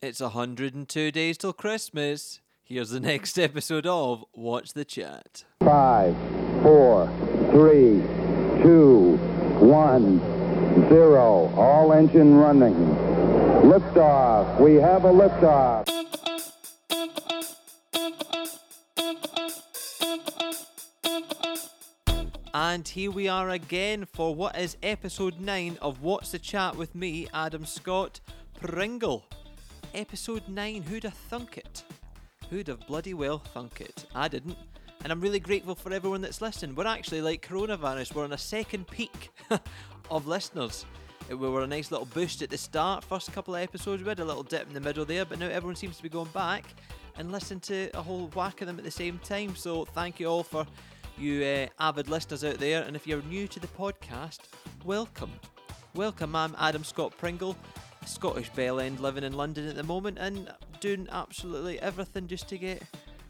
It's 102 days till Christmas. Here's the next episode of What's the Chat. Five, four, three, two, one, zero. All engine running. Liftoff. We have a liftoff. And here we are again for what is episode 9 of What's the Chat with me, Adam Scott Pringle. Episode 9, who'd have thunk it? Who'd have bloody well thunk it? I didn't. And I'm really grateful for everyone that's listening. We're actually like coronavirus, we're on a second peak of listeners. We were a nice little boost at the start, first couple of episodes, we had a little dip in the middle there, but now everyone seems to be going back and listening to a whole whack of them at the same time. So thank you all for you uh, avid listeners out there. And if you're new to the podcast, welcome. Welcome, I'm Adam Scott Pringle, Scottish bell end living in London at the moment and doing absolutely everything just to get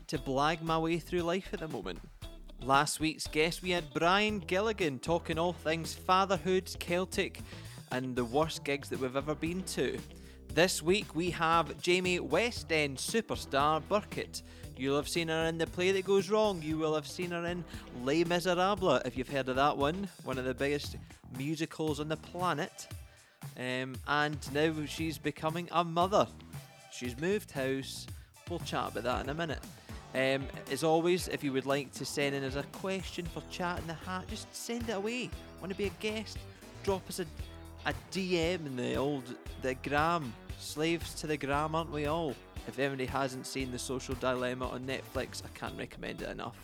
to blag my way through life at the moment. Last week's guest, we had Brian Gilligan talking all things fatherhood, Celtic, and the worst gigs that we've ever been to. This week we have Jamie West End superstar Birkett. You'll have seen her in The Play That Goes Wrong. You will have seen her in Les Miserables, if you've heard of that one. One of the biggest musicals on the planet. Um, and now she's becoming a mother. She's moved house. We'll chat about that in a minute. Um, as always, if you would like to send in as a question for chat in the hat, just send it away. Want to be a guest? Drop us a, a DM in the old the gram. Slaves to the gram, aren't we all? If anybody hasn't seen The Social Dilemma on Netflix, I can't recommend it enough.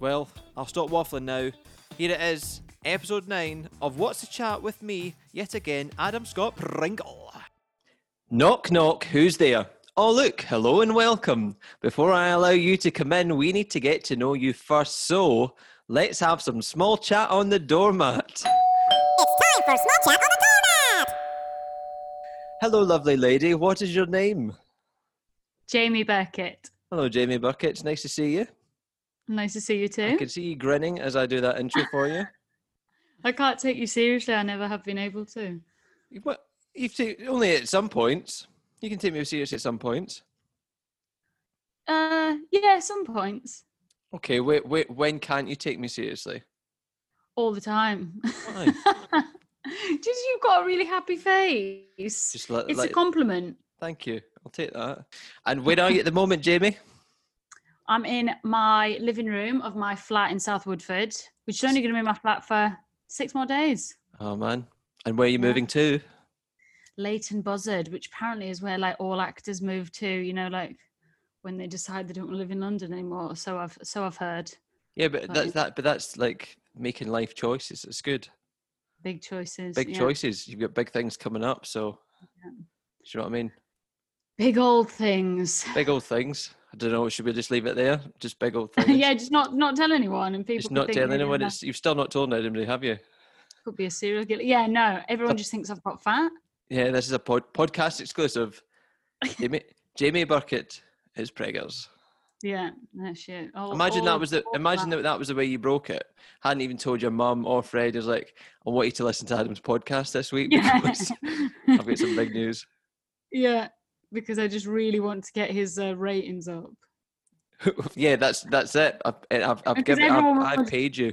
Well, I'll stop waffling now. Here it is, episode 9 of What's the Chat with me, yet again, Adam Scott Pringle. Knock, knock, who's there? Oh, look, hello and welcome. Before I allow you to come in, we need to get to know you first, so let's have some small chat on the doormat. It's time for small chat on the doormat. Hello, lovely lady, what is your name? Jamie Birkett. Hello, Jamie Bucket, it's nice to see you. Nice to see you too. I can see you grinning as I do that intro for you. I can't take you seriously. I never have been able to. What? You've only at some points. You can take me seriously at some points. Uh, yeah, some points. Okay, wait, wait. When can't you take me seriously? All the time. Why? Just you've got a really happy face. Just let, it's let- a compliment. Thank you. I'll take that. And where are you at the moment, Jamie? I'm in my living room of my flat in South Woodford, which is only going to be my flat for six more days. Oh man. And where are you Yeah. moving to? Leighton Buzzard, which apparently is where like all actors move to. You know, like when they decide they don't want to live in London anymore. So I've so I've heard. Yeah, but that's that. But that's like making life choices. It's good. Big choices. Big yeah. choices. You've got big things coming up. So, Yeah. do you know what I mean? Big old things. Big old things. I don't know. Should we just leave it there? Just big old things. yeah, just not not tell anyone, and people. Just not tell anyone. It's you've still not told anybody, have you? could be a serial killer. Yeah, no, everyone just thinks I've got fat. Yeah, this is a pod, podcast exclusive. Jamie, Jamie Birkett is preggers. Yeah, no shit. All- Imagine all- that was the imagine that that was the way you broke it. Hadn't even told your mum or Fred. Is like, I want you to listen to Adam's podcast this week Yeah. because I've got some big news. yeah, because I just really want to get his uh, ratings up. yeah, that's that's it. I've I've, I've given I've, I've paid you.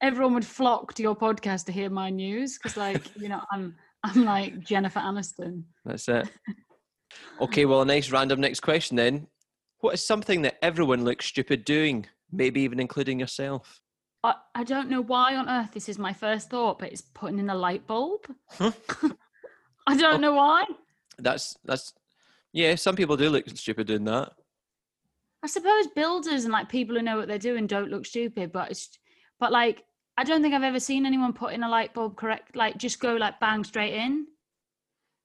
Everyone would flock to your podcast to hear my news because, like, you know, I'm I'm like Jennifer Aniston. That's it. Okay, well, a nice random next question then. What is something that everyone looks stupid doing? Maybe even including yourself. I, I don't know why on earth this is my first thought, but it's putting in a light bulb. Huh? I don't Oh. know why. That's that's yeah. Some people do look stupid doing that. I suppose builders and like people who know what they're doing don't look stupid, but it's but like I don't think I've ever seen anyone put in a light bulb correct, like just go like bang straight in.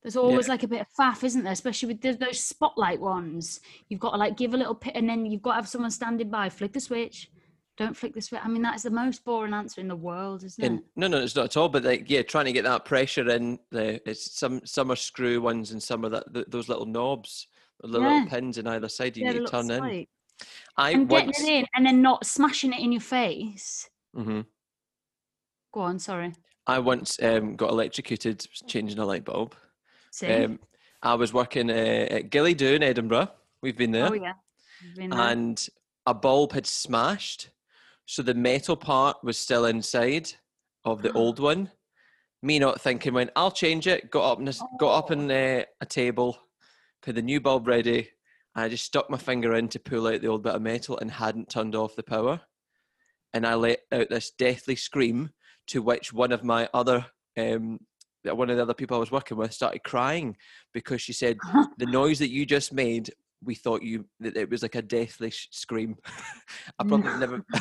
There's always like a bit of faff, isn't there? Especially with th- those spotlight ones. You've got to like give a little pit, and then you've got to have someone standing by. Flick the switch. Don't flick the switch. I mean, that's the most boring answer in the world, isn't And it? no, no, it's not at all. But like, yeah, trying to get that pressure in. The it's some some are screw ones and some are that th- those little knobs, the little Yeah. pins in either side. You Yeah, need to little turn in. I and getting once. it in, and then not smashing it in your face. Mm-hmm. Go on, sorry. I once um, got electrocuted changing a light bulb. See, Um, I was working uh, at Gilly in Edinburgh. We've been there. Oh yeah. Been there. and a bulb had smashed, so the metal part was still inside of the old one. Me not thinking, went, I'll change it. Got up, and got up on uh, a table, put the new bulb ready. And I just stuck my finger in to pull out the old bit of metal and hadn't turned off the power. And I let out this deathly scream, to which one of my other, um, one of the other people I was working with started crying because she said, the noise that you just made we thought you that it was like a deathly sh- scream i probably never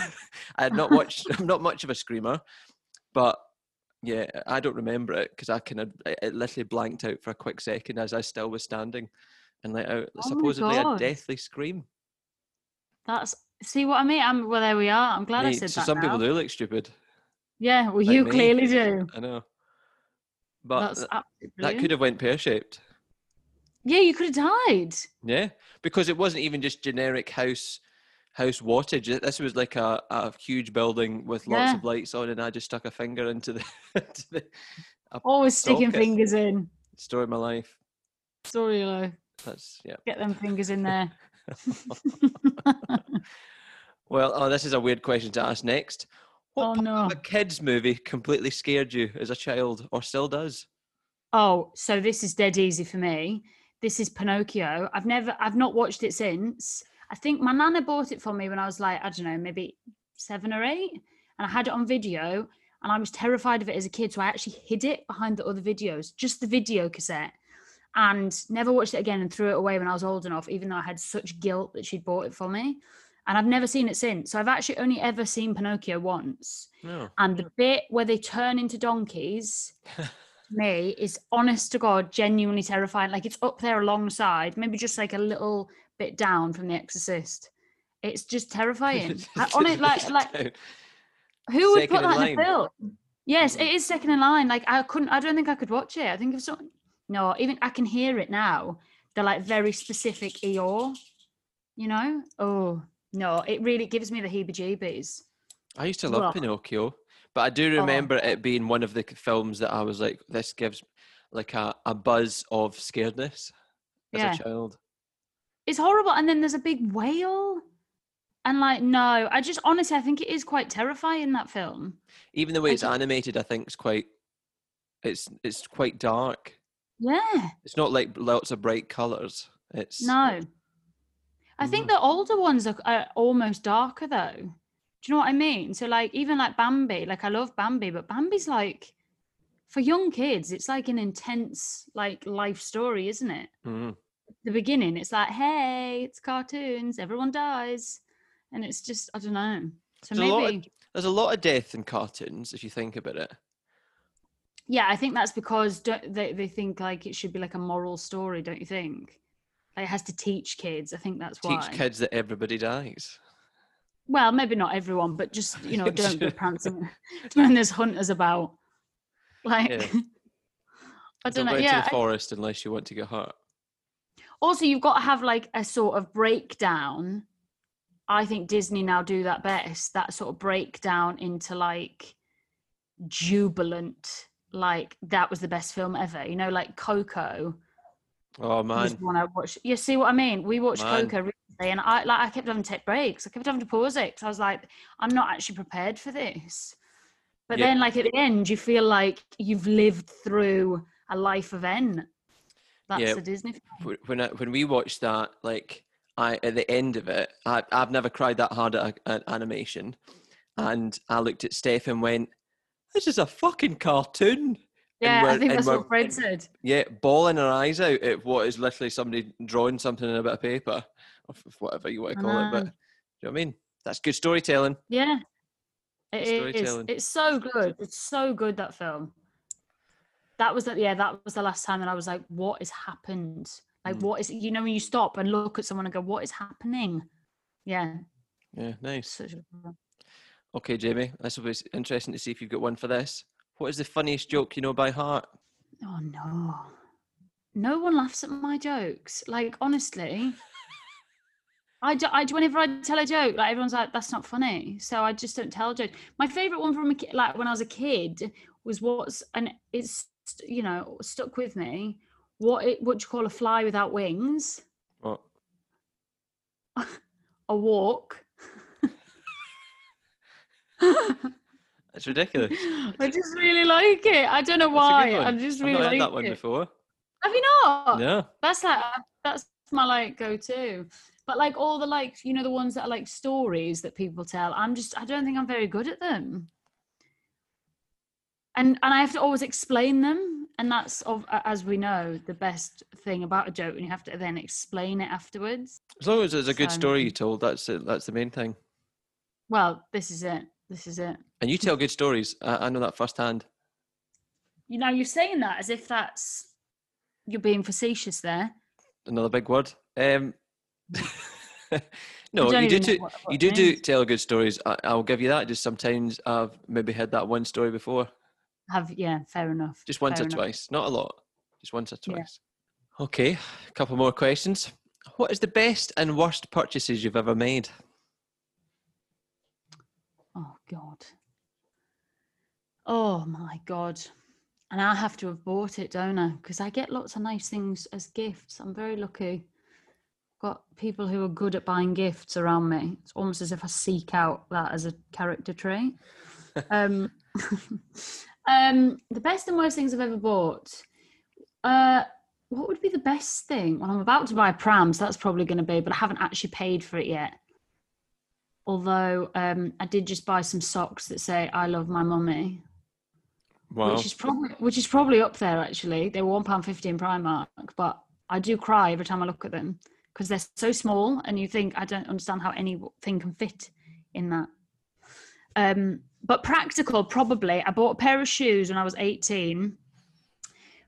i had not watched i'm not much of a screamer but yeah i don't remember it because i kind of it literally blanked out for a quick second as i still was standing and let out Oh supposedly a deathly scream That's see what I mean. I'm well. There we are. I'm glad I Mate, said so that. some people do look stupid Yeah, well, like you me. clearly do. i know but that could have went pear-shaped Yeah, you could have died. Yeah, because it wasn't even just generic house house wattage. This was like a, a huge building with lots Yeah. of lights on, and I just stuck a finger into the, into the Always sticking Socket. fingers in. story of my life. Sorry, Lo. That's yeah. Get them fingers in there. Well, oh, this is a weird question to ask next. What Oh, no. of a kids movie completely scared you as a child, or still does? Oh, so this is dead easy for me. This is Pinocchio. I've never, I've not watched it since. I think my nana bought it for me when I was like, I don't know, maybe seven or eight, and I had it on video, and I was terrified of it as a kid, so I actually hid it behind the other videos, just the video cassette, and never watched it again, and threw it away when I was old enough, even though I had such guilt that she'd bought it for me, and I've never seen it since. So I've actually only ever seen Pinocchio once No. and the bit where they turn into donkeys to me is honest to god genuinely terrifying. Like it's up there alongside maybe just like a little bit down from the exorcist. It's just terrifying. On it like like who would Second put that in line. a film? Yes Mm. it is second in line. Like i couldn't i don't think i could watch it. I think if someone no even i can hear it now. They're like very specific eeyore you know? Oh no it really gives me the heebie jeebies I used to love Well- Pinocchio, but I do Oh. remember it being one of the films that I was like, this gives like a, a buzz of scaredness as Yeah. a child. it's horrible and then there's a big whale and like no i just honestly i think it is quite terrifying that film Even the way I it's don't- animated, I think it's quite. It's it's quite dark. yeah It's not like lots of bright colors. It's no i think Mm. the older ones are, are almost darker though do you know what i mean so like even like bambi like i love bambi but bambi's like for young kids it's like an intense like life story isn't it Mhm. the beginning it's like hey it's cartoons everyone dies and it's just i don't know so There's a lot of- maybe There's a lot of death in cartoons if you think about it. Yeah, I think that's because they they think like it should be like a moral story, don't you think? Like it has to teach kids. I think that's why. Teach kids that everybody dies. Well, maybe not everyone, but just you know, don't go Sure. prancing when there's hunters about. Like, Yeah. I Don't don't know. into Yeah. the I- forest unless you want to get hurt. also, you've got to have like a sort of breakdown. I think Disney now do that best. That sort of breakdown into like jubilant, like that was the best film ever. You know, like Coco. Oh man, one I watched. You see what I mean? We watched Man. Coco and I like I kept having to take breaks. I kept having to pause it 'cause I was like, I'm not actually prepared for this. But Yeah. then, like at the end, you feel like you've lived through a life event. That's Yeah. a Disney film. When I, when we watched that, like I at the end of it, I I've never cried that hard at a- an animation, and I looked at Steph and went, "This is a fucking cartoon." Yeah, I think that's what Fred said. Yeah, bawling our eyes out at what is literally somebody drawing something in a bit of paper, or whatever you want to call it. But do you know what I mean? That's good storytelling. Yeah, it is. It's so good. It's so good that film. That was that. Yeah, that was the last time that I was like, "What has happened? Like, Mm. what is?" You know, when you stop and look at someone and go, "What is happening?" Yeah, Yeah, nice. Okay, Jamie, this will be interesting to see if you've got one for this. What is the funniest joke you know by heart? Oh no. No one laughs at my jokes. Like honestly. I, do, I do- whenever I tell a joke, like everyone's like, "That's not funny," so I just don't tell jokes. My favorite one from a ki- like when I was a kid was what's and it's you know stuck with me what it what do you call a fly without wings? What? A walk. It's ridiculous. I just really like it. I don't know why. I just I've really not like heard that one it. before. Have you not? Yeah. That's like that's my like go-to. But like all the like you know the ones that are like stories that people tell, I'm just I don't think I'm very good at them. And and I have to always explain them, and that's of as we know the best thing about a joke, and you have to then explain it afterwards. As long as it's a good So- story you told, that's it. That's the main thing. Well, this is it. This is it. And you tell good stories. I, I know that firsthand. You know, you're saying that as if that's you're being facetious there. Another big word. Um, no, you do. even what- what you do do tell good stories. I, I'll give you that. Just sometimes I've maybe heard that one story before, Have yeah, fair enough. just once fair or enough. twice, not a lot, just once or Yeah. twice. Okay, a couple more questions. What is the best and worst purchases you've ever made? Oh God. Oh my God. And I have to have bought it, don't I? Because I get lots of nice things as gifts. I'm very lucky. Got people who are good at buying gifts around me. It's almost as if I seek out that as a character trait. um, um, the best and worst things I've ever bought. Uh, what would be the best thing? Well, I'm about to buy a pram, so that's probably going to be, but I haven't actually paid for it yet. Although um, I did just buy some socks that say "I love my mummy," Wow. which is probably which is probably up there actually. They were one pound fifty in Primark, but I do cry every time I look at them because they're so small, and you think I don't understand how anything can fit in that. Um, but practical, probably. I bought a pair of shoes when I was eighteen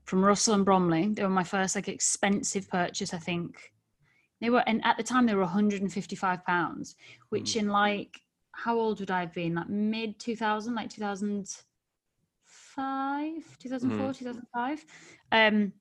from Russell and Bromley. They were my first like expensive purchase, I think. They were, and at the time they were 155 pounds, which in like how old would I have been? Like mid 2000, like 2005, 2004, 2005. Um,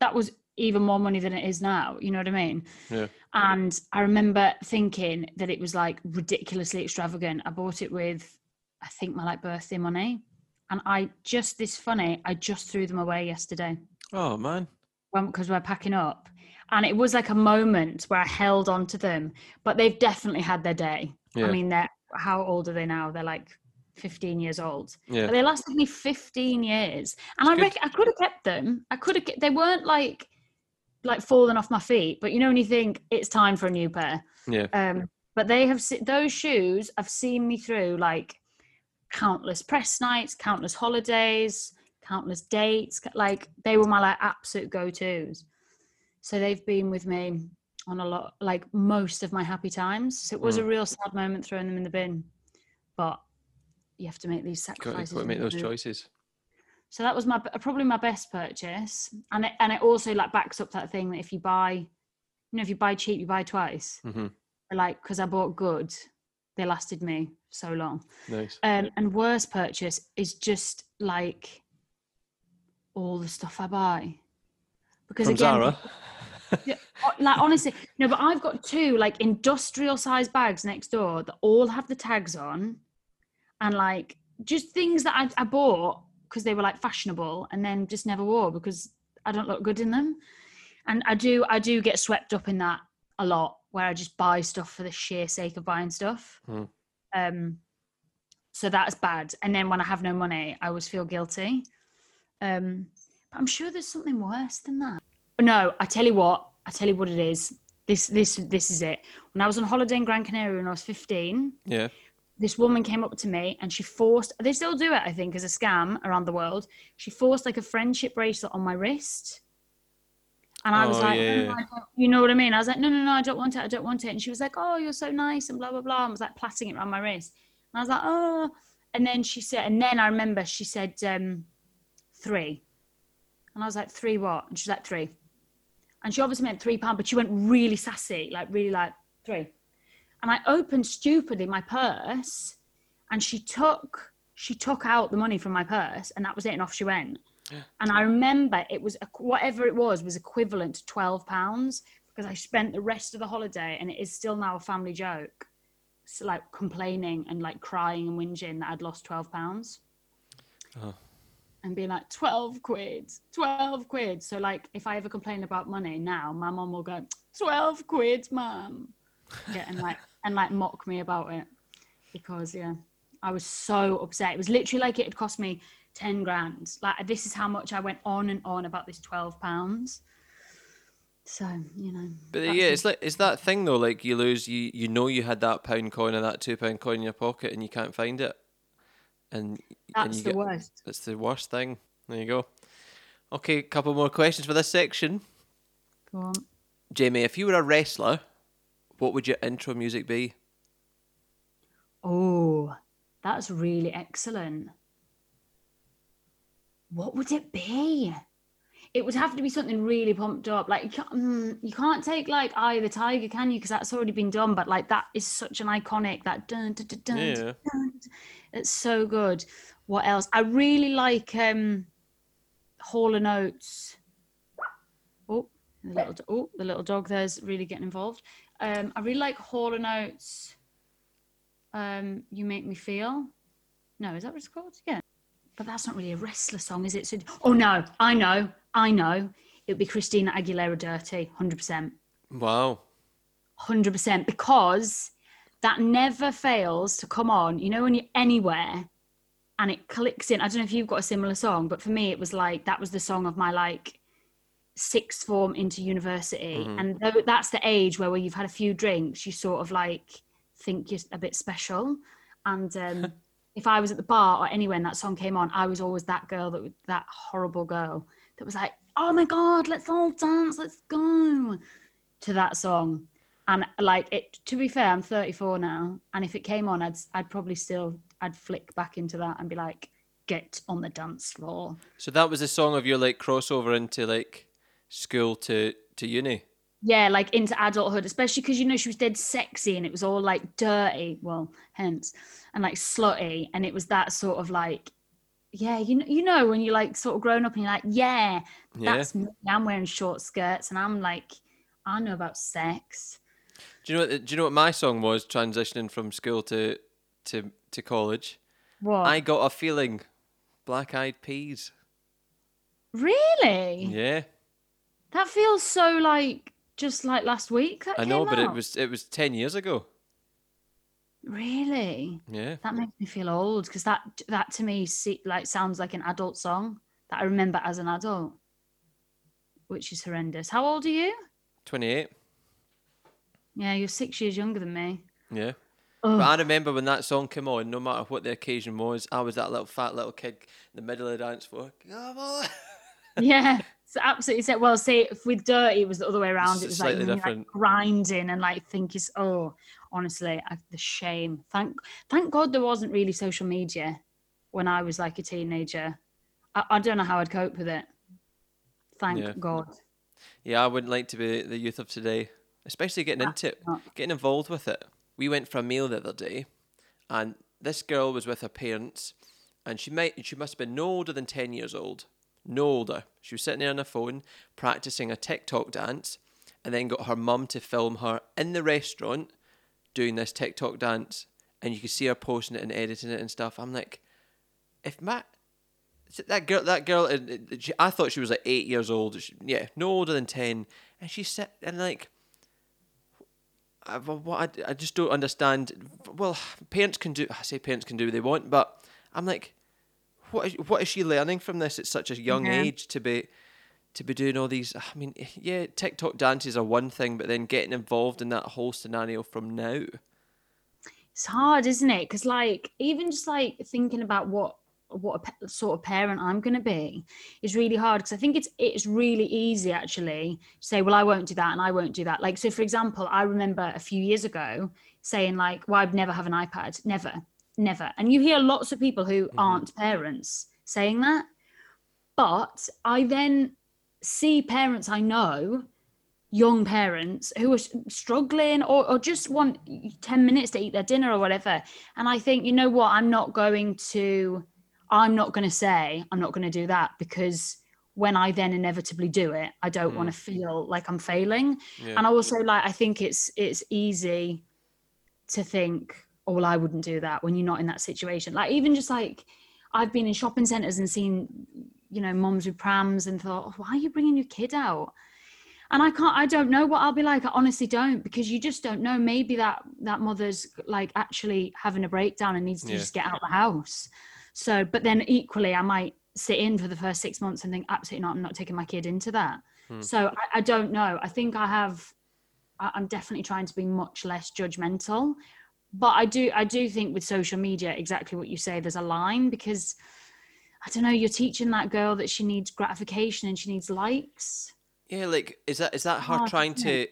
that was even more money than it is now. You know what I mean? Yeah. And I remember thinking that it was like ridiculously extravagant. I bought it with, I think, my like birthday money. And I just, this funny, I just threw them away yesterday Oh man. when because we're packing up. And it was like a moment where I held on to them, but they've definitely had their day. Yeah. I mean, they're how old are they now? They're like 15 years old. Yeah. But they lasted me 15 years. And I reckon I could have kept them. I could have they weren't like like falling off my feet, but you know when you think it's time for a new pair. Yeah. Um but they have se- those shoes have seen me through like countless press nights, countless holidays, countless dates. Like they were my like absolute go-tos. So they've been with me on a lot, like most of my happy times. So it was a real sad moment throwing them in the bin, but you have to make these sacrifices. got to make those choices. So that was my probably my best purchase, and it, and it also like backs up that thing that if you buy, you know, if you buy cheap, you buy twice. hmm Like because I bought good, they lasted me so long. Nice. Um, and worst purchase is just like all the stuff I buy. Because From again, Zara. like honestly, no, but I've got two like industrial size bags next door that all have the tags on, and like just things that I, I bought because they were like fashionable, and then just never wore because I don't look good in them. And I do, I do get swept up in that a lot, where I just buy stuff for the sheer sake of buying stuff. Hmm. Um, so that's bad. And then when I have no money, I always feel guilty. Um, but I'm sure there's something worse than that. No, I tell you what. I tell you what it is. This this this is it. When I was on holiday in Gran Canaria when I was 15, Yeah. This woman came up to me and she forced. They still do it, I think, as a scam around the world. She forced like a friendship bracelet on my wrist. And I was Oh, like, yeah, "No, yeah. don't-" you know what I mean? I was like, no, no, no, I don't want it. I don't want it. And she was like, oh, you're so nice and blah, blah, blah. And was like plaiting it around my wrist. And I was like, oh. And then she said, and then I remember she said, um, three. And I was like, three what? And she's like, three. And she obviously meant three pound, but she went really sassy, like really like three. And I opened stupidly my purse and she took she took out the money from my purse and that was it and off she went. And I remember it was whatever it was was equivalent to 12 pounds because I spent the rest of the holiday and it is still now a family joke. So like complaining and like crying and whinging that I'd lost 12 pounds. Oh. and being like 12 quid 12 quid so like if i ever complain about money now my mom will go 12 quid mom yeah, and like and like mock me about it because yeah i was so upset it was literally like it had cost me 10 grand like this is how much i went on and on about this 12 pounds so you know But yeah, it's like it's that thing though. Like you lose, you you know you had that pound coin or that two pound coin in your pocket, and you can't find it, and and that's you the get worst that's the worst thing. There you go. Okay, a couple more questions for this section. Go on. Jamie, if you were a wrestler, what would your intro music be? Oh, that's really excellent. What would it be? It would have to be something really pumped up. Like you can't, mm, you can't take like "Eye of the Tiger," can you? Because that's already been done. But like that is such an iconic that dun dun dun dun. Yeah. dun, dun. It's so good. What else? I really like um Hall and Oates. Oh, the little oh the little dog there's really getting involved. Um, I really like Hall and Oates. Um, you make me feel. No, is that what it's called? Yeah, but that's not really a wrestler song, is it? So, oh no, I know, I know. It would be Christina Aguilera, "Dirty," hundred percent. Wow. hundred percent because that never fails to come on. You know, when you're anywhere and it clicks in. I don't know if you've got a similar song, but for me, it was like that was the song of my like sixth form into university, and tho- that's the age where, where you've had a few drinks, you sort of like think you're a bit special, and. um If I was at the bar or anywhere and that song came on, I was always that girl that that horrible girl that was like, "Oh my god, let's all dance, let's go," to that song. And like it to be fair i'm 34 now and if it came on i'd i'd probably still i'd flick back into that and be like get on the dance floor. So that was a song of your like crossover into like school to to uni. yeah like into adulthood especially because you know she was dead sexy and it was all like dirty well hence and like slutty and it was that sort of like yeah you know you know when you're like sort of grown up and you're like yeah Yeah. that's me i'm wearing short skirts and i'm like i know about sex Do you know what? Do you know what my song was transitioning from school to to to college? what I got a feeling, Black Eyed Peas. really Yeah, That feels so like just like last week. That I know, but it was it was ten years ago. really Yeah, that makes me feel old because that that to me se- like sounds like an adult song that I remember as an adult, which is horrendous. How old are you? twenty eight. Yeah, you're six years younger than me. Yeah. Ugh. But I remember when that song came on, no matter what the occasion was, I was that little fat little kid in the middle of the dance floor. Come on. yeah, so absolutely. So, well, say if with dirty, it was the other way around. It's It was like, like grinding and like think is oh, honestly, I, the shame. Thank thank God there wasn't really social media when I was like a teenager. I, I don't know how I'd cope with it. Thank Yeah. God. Yeah, I wouldn't like to be the youth of today, especially getting ah, into it, getting involved with it. We went for a meal the other day, and this girl was with her parents, and she might she must have been no older than ten years old, no older. She was sitting there on her phone practicing a TikTok dance, and then got her mum to film her in the restaurant doing this TikTok dance, and you could see her posting it and editing it and stuff. I'm like, if Matt that girl, that girl, uh, I thought she was like eight years old. She, yeah, no older than ten, and she said, and like, I, I, I just don't understand. Well, parents can do. I say parents can do what they want, but I'm like, what is, what is she learning from this at such a young Mhm. age to be to be doing all these? I mean, yeah, TikTok dances are one thing, but then getting involved in that whole scenario from now. It's hard, isn't it? Because like even just like thinking about what what a sort of parent I'm going to be is really hard because I think it's it's really easy actually to say well I won't do that and I won't do that like so for example I remember a few years ago saying like well I'd never have an iPad never never. And you hear lots of people who mm-hmm. aren't parents saying that. But I then see parents I know young parents who are struggling or, or just want 10 minutes to eat their dinner or whatever. And i think you know what? I'm not going to i'm not going to say i'm not going to do that because when i then inevitably do it i don't want to mm. feel like i'm failing. Yeah. and i also like i think it's it's easy to think oh well i wouldn't do that when you're not in that situation like even just like I've been in shopping centres and seen, you know, moms with prams and thought, why are you bringing your kid out? And I can't, I don't know what I'll be like. I honestly don't because you just don't know. Maybe that that mother's like actually having a breakdown and needs to Yeah. just get out of the house. So, but then equally, I might sit in for the first six months and think, absolutely not, I'm not taking my kid into that. Hmm. So I, I don't know. I think I have, I'm definitely trying to be much less judgmental. But I do, I do think with social media, exactly what you say, there's a line because I don't know, you're teaching that girl that she needs gratification and she needs likes. Yeah, like is that is that her hard, trying to,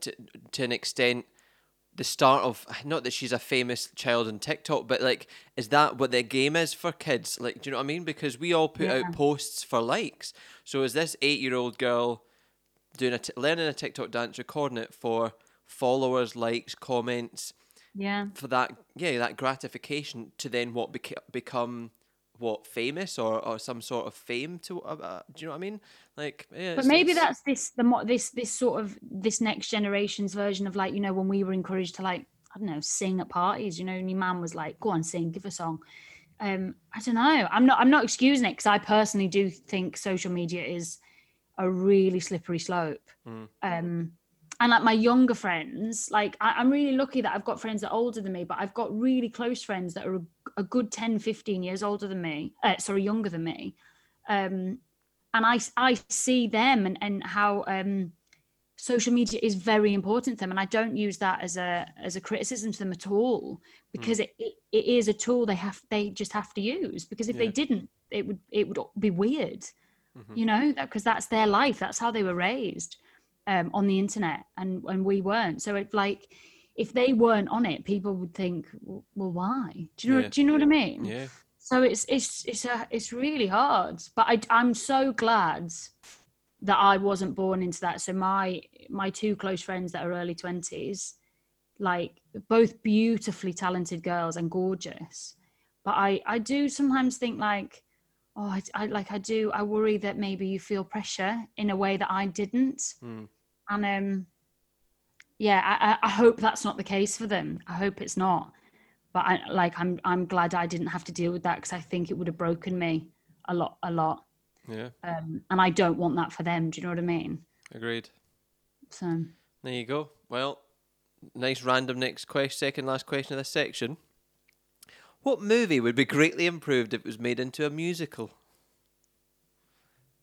to to an extent the start of not that she's a famous child on TikTok, but like is that what the game is for kids? Like, do you know what I mean? Because we all put Yeah. out posts for likes. So is this eight year old girl doing a t- learning a TikTok dance, recording it for followers, likes, comments, Yeah. for that yeah that gratification to then what beca- become what famous or, or some sort of fame to uh, uh, do you know what I mean? Like yeah, but maybe it's- that's this the mo- this this sort of this next generation's version of like you know when we were encouraged to like I don't know sing at parties you know and your man was like go on sing give a song um I don't know I'm not I'm not excusing it because I personally do think social media is a really slippery slope Mm. um and like my younger friends like I, i'm really lucky that i've got friends that are older than me but i've got really close friends that are a, a good 10 15 years older than me uh, sorry younger than me um and I see them and and how um social media is very important to them and i don't use that as a as a criticism to them at all because it, it, it is a tool they have they just have to use because if Yeah. they didn't it would it would be weird Mhm. you know because that's their life that's how they were raised um, on the internet and and we weren't. So it's like if they weren't on it people would think well why? Do you know Yeah. do you know what i mean? Yeah. So it's it's it's a, it's really hard. But I, i'm so glad that i wasn't born into that. So my my two close friends that are early 20s like both beautifully talented girls and gorgeous. But i i do sometimes think like oh I, I like i do i worry that maybe you feel pressure in a way that i didn't. Mm. And um yeah I, I hope that's not the case for them i hope it's not but i like i'm i'm glad i didn't have to deal with that because i think it would have broken me a lot a lot yeah um and i don't want that for them do you know what i mean agreed. so There you go. Well, nice random next question, second last question of this section. What movie would be greatly improved if it was made into a musical?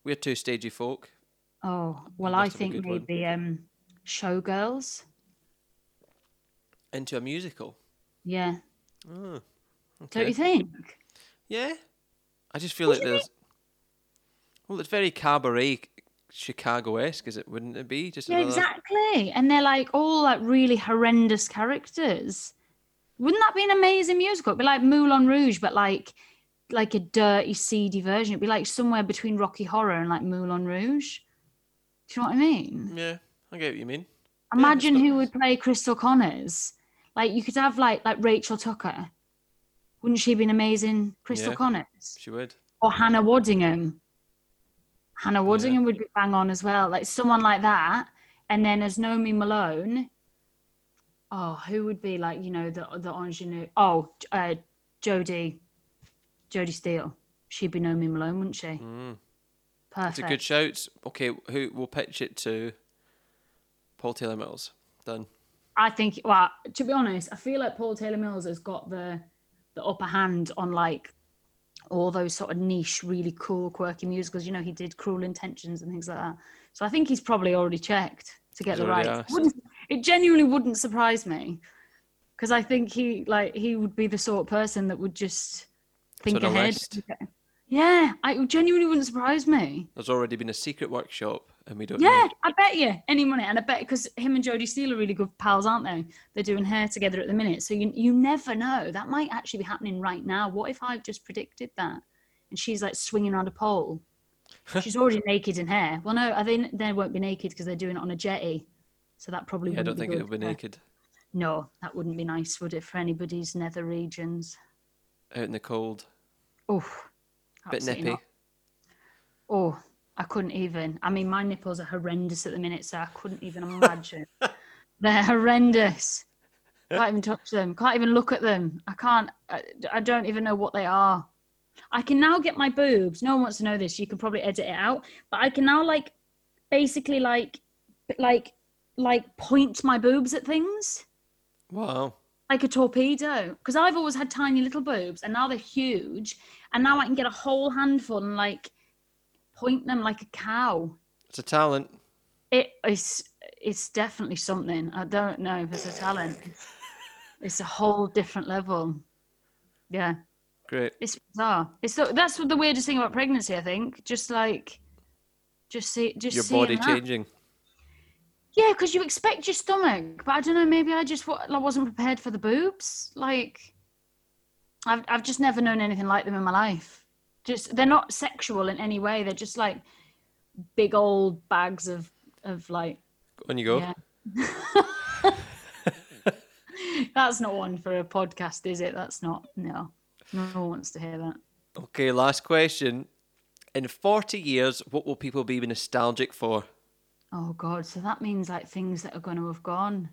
We're two stagey folk. Oh well Must i think good one. maybe um showgirls Into a musical. yeah Oh, don't you think Yeah. I just feel What like there's. Well, it's very cabaret Chicago esque, is it? Wouldn't it be? Just Yeah, another- exactly. And they're like all like really horrendous characters. Wouldn't that be an amazing musical? It'd be like Moulin Rouge, but like like a dirty, seedy version. It'd be like somewhere between Rocky Horror and like Moulin Rouge. Do you know what I mean? Yeah, I get what you mean. Imagine it's who would play Cristal Connors. Like you could have like like Rachel Tucker. Wouldn't she be an amazing Cristal Yeah. Connors? She would. Or Hannah Waddingham. Hannah Waddingham would be bang on as well. Like someone like that. And then as Naomi Malone, oh, who would be like, you know, the the ingenue? Oh, uh, Jodie, Jodie Steele. She'd be Naomi Malone, wouldn't she? Mm. Perfect. It's a good shout. Okay, who we'll pitch it to? Paul Taylor Mills. Done. I think. Well, to be honest, I feel like Paul Taylor Mills has got the the upper hand on like all those sort of niche, really cool, quirky musicals. You know, he did Cruel Intentions and things like that. So I think he's probably already checked to get He's the already rights. asked. Wouldn't- It genuinely wouldn't surprise me because I think he like he would be the sort of person that would just think ahead. list. Yeah, I it genuinely wouldn't surprise me. There's already been a secret workshop, and we don't Yeah, know. I bet you any money, and I bet because him and Jodie Steele are really good pals, aren't they? They're doing hair together at the minute, so you you never know. That might actually be happening right now. What if I've just predicted that, and she's like swinging around a pole? She's already naked in hair. Well, no, I think they won't be naked because they're doing it on a jetty, so that probably. Yeah, I don't think it'll be naked No, that wouldn't be nice, would it, for anybody's nether regions? out in the cold. Oh, Bit nippy. not. Oh, I couldn't even. I mean, my nipples are horrendous at the minute, so I couldn't even imagine. They're horrendous. Can't even touch them. Can't even look at them. I can't. I, I don't even know what they are. I can now get my boobs. No one wants to know this. You can probably edit it out, but I can now like basically like like like point my boobs at things Wow. like a torpedo because I've always had tiny little boobs and now they're huge and now I can get a whole handful and like point them like a cow. It's a talent. It is it's definitely something. I don't know if it's a talent. It's a whole different level. Yeah. Great. It's bizarre. It's the, that's what the weirdest thing about pregnancy. I think just like, just see, just Your body that. changing. Yeah, because you expect your stomach, but I don't know. Maybe I just I wasn't prepared for the boobs. Like, I've I've just never known anything like them in my life. Just they're not sexual in any way. They're just like big old bags of of like. On you go. Yeah. That's not one for a podcast, is it? That's not. No, no one wants to hear that. Okay, last question. In 40 years, what will people be nostalgic for? Oh God! So that means like things that are going to have gone.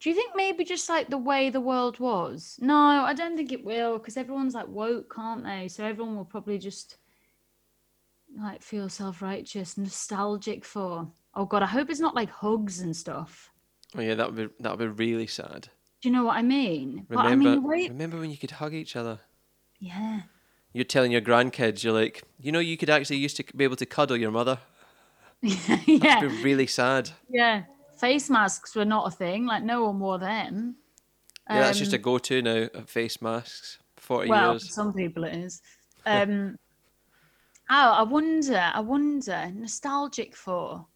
Do you think maybe just like the way the world was? No, I don't think it will because everyone's like woke, can't they? So everyone will probably just like feel self-righteous, nostalgic for. Oh God! I hope it's not like hugs and stuff. Oh yeah, that would be that would be really sad. Do you know what I mean? But Remember, I mean, way, remember when you could hug each other? yeah. You're telling your grandkids, you're like, you know, you could actually used to be able to cuddle your mother. yeah, It'd be really sad. yeah. Face masks were not a thing. Like no one wore them. Yeah, that's just a Um, go-to now. uh, Face masks. Forty well, years. some people it is. Um, oh, I wonder. I wonder. Nostalgic for.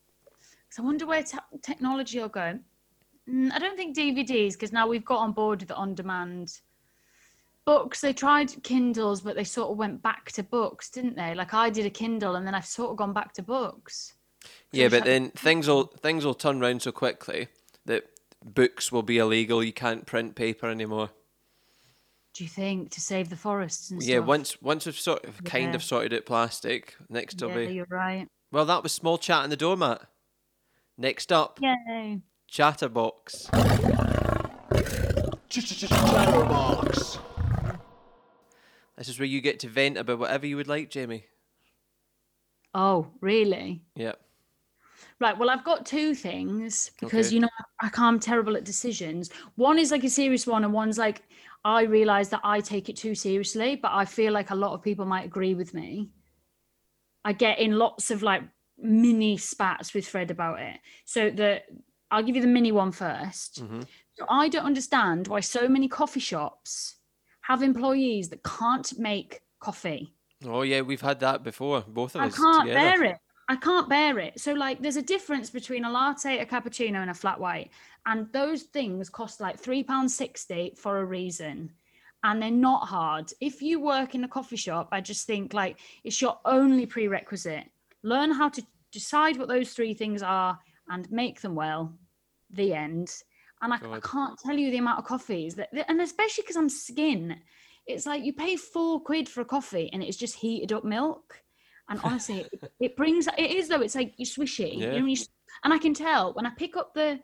'Cause I wonder where te- technology will go. Mm, I don't think DVDs because now we've got on board with the on-demand books. They tried Kindles, but they sort of went back to books, didn't they? Like I did a Kindle, and then I've sort of gone back to books. Yeah, but then things will mm-hmm. things will turn around so quickly that books will be illegal. You can't print paper anymore. Do you think to save the forests and Yeah, stuff? once once we've sort of kind Yeah. of sorted out plastic, next will Yeah, be you're right. well. That was small chat in the doormat. Next up, Yay. Chatterbox. Chatterbox. This is where you get to vent about whatever you would like, Jamie. Oh, really? Yep. Right. Well, I've got two things because Okay. you know I I'm terrible at decisions. One is like a serious one, and one's like I realize that I take it too seriously, but I feel like a lot of people might agree with me. I get in lots of like mini spats with Fred about it. So the I'll give you the mini one first. Mhm. So I don't understand why so many coffee shops have employees that can't make coffee. Oh yeah, we've had that before. Both of I us can't together. bear it. I can't bear it. So like there's a difference between a latte, a cappuccino, and a flat white. And those things cost like three pounds sixty for a reason. And they're not hard. If you work in a coffee shop, I just think like it's your only prerequisite. Learn how to decide what those three things are and make them well. The end. And I, I can't tell you the amount of coffees that, and especially because I'm skin, it's like you pay four quid for a coffee and it's just heated up milk. And honestly, it, it brings it is though. It's like you swishy, you know, you, and I can tell when I pick up the,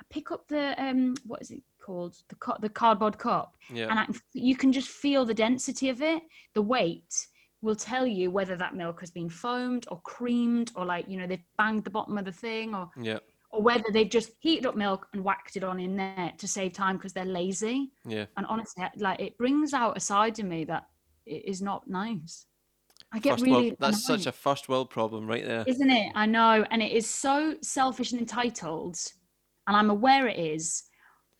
I pick up the um, what is it called? The the cardboard cup, Yeah. and I, you can just feel the density of it. The weight will tell you whether that milk has been foamed or creamed or like you know they've banged the bottom of the thing or yeah. or whether they've just heated up milk and whacked it on in there to save time because they're lazy. Yeah. And honestly, like it brings out a side in me that i- is not nice. I get First really world, that's such a first world problem right there. isn't it? I know, and it is so selfish and entitled, and I'm aware it is.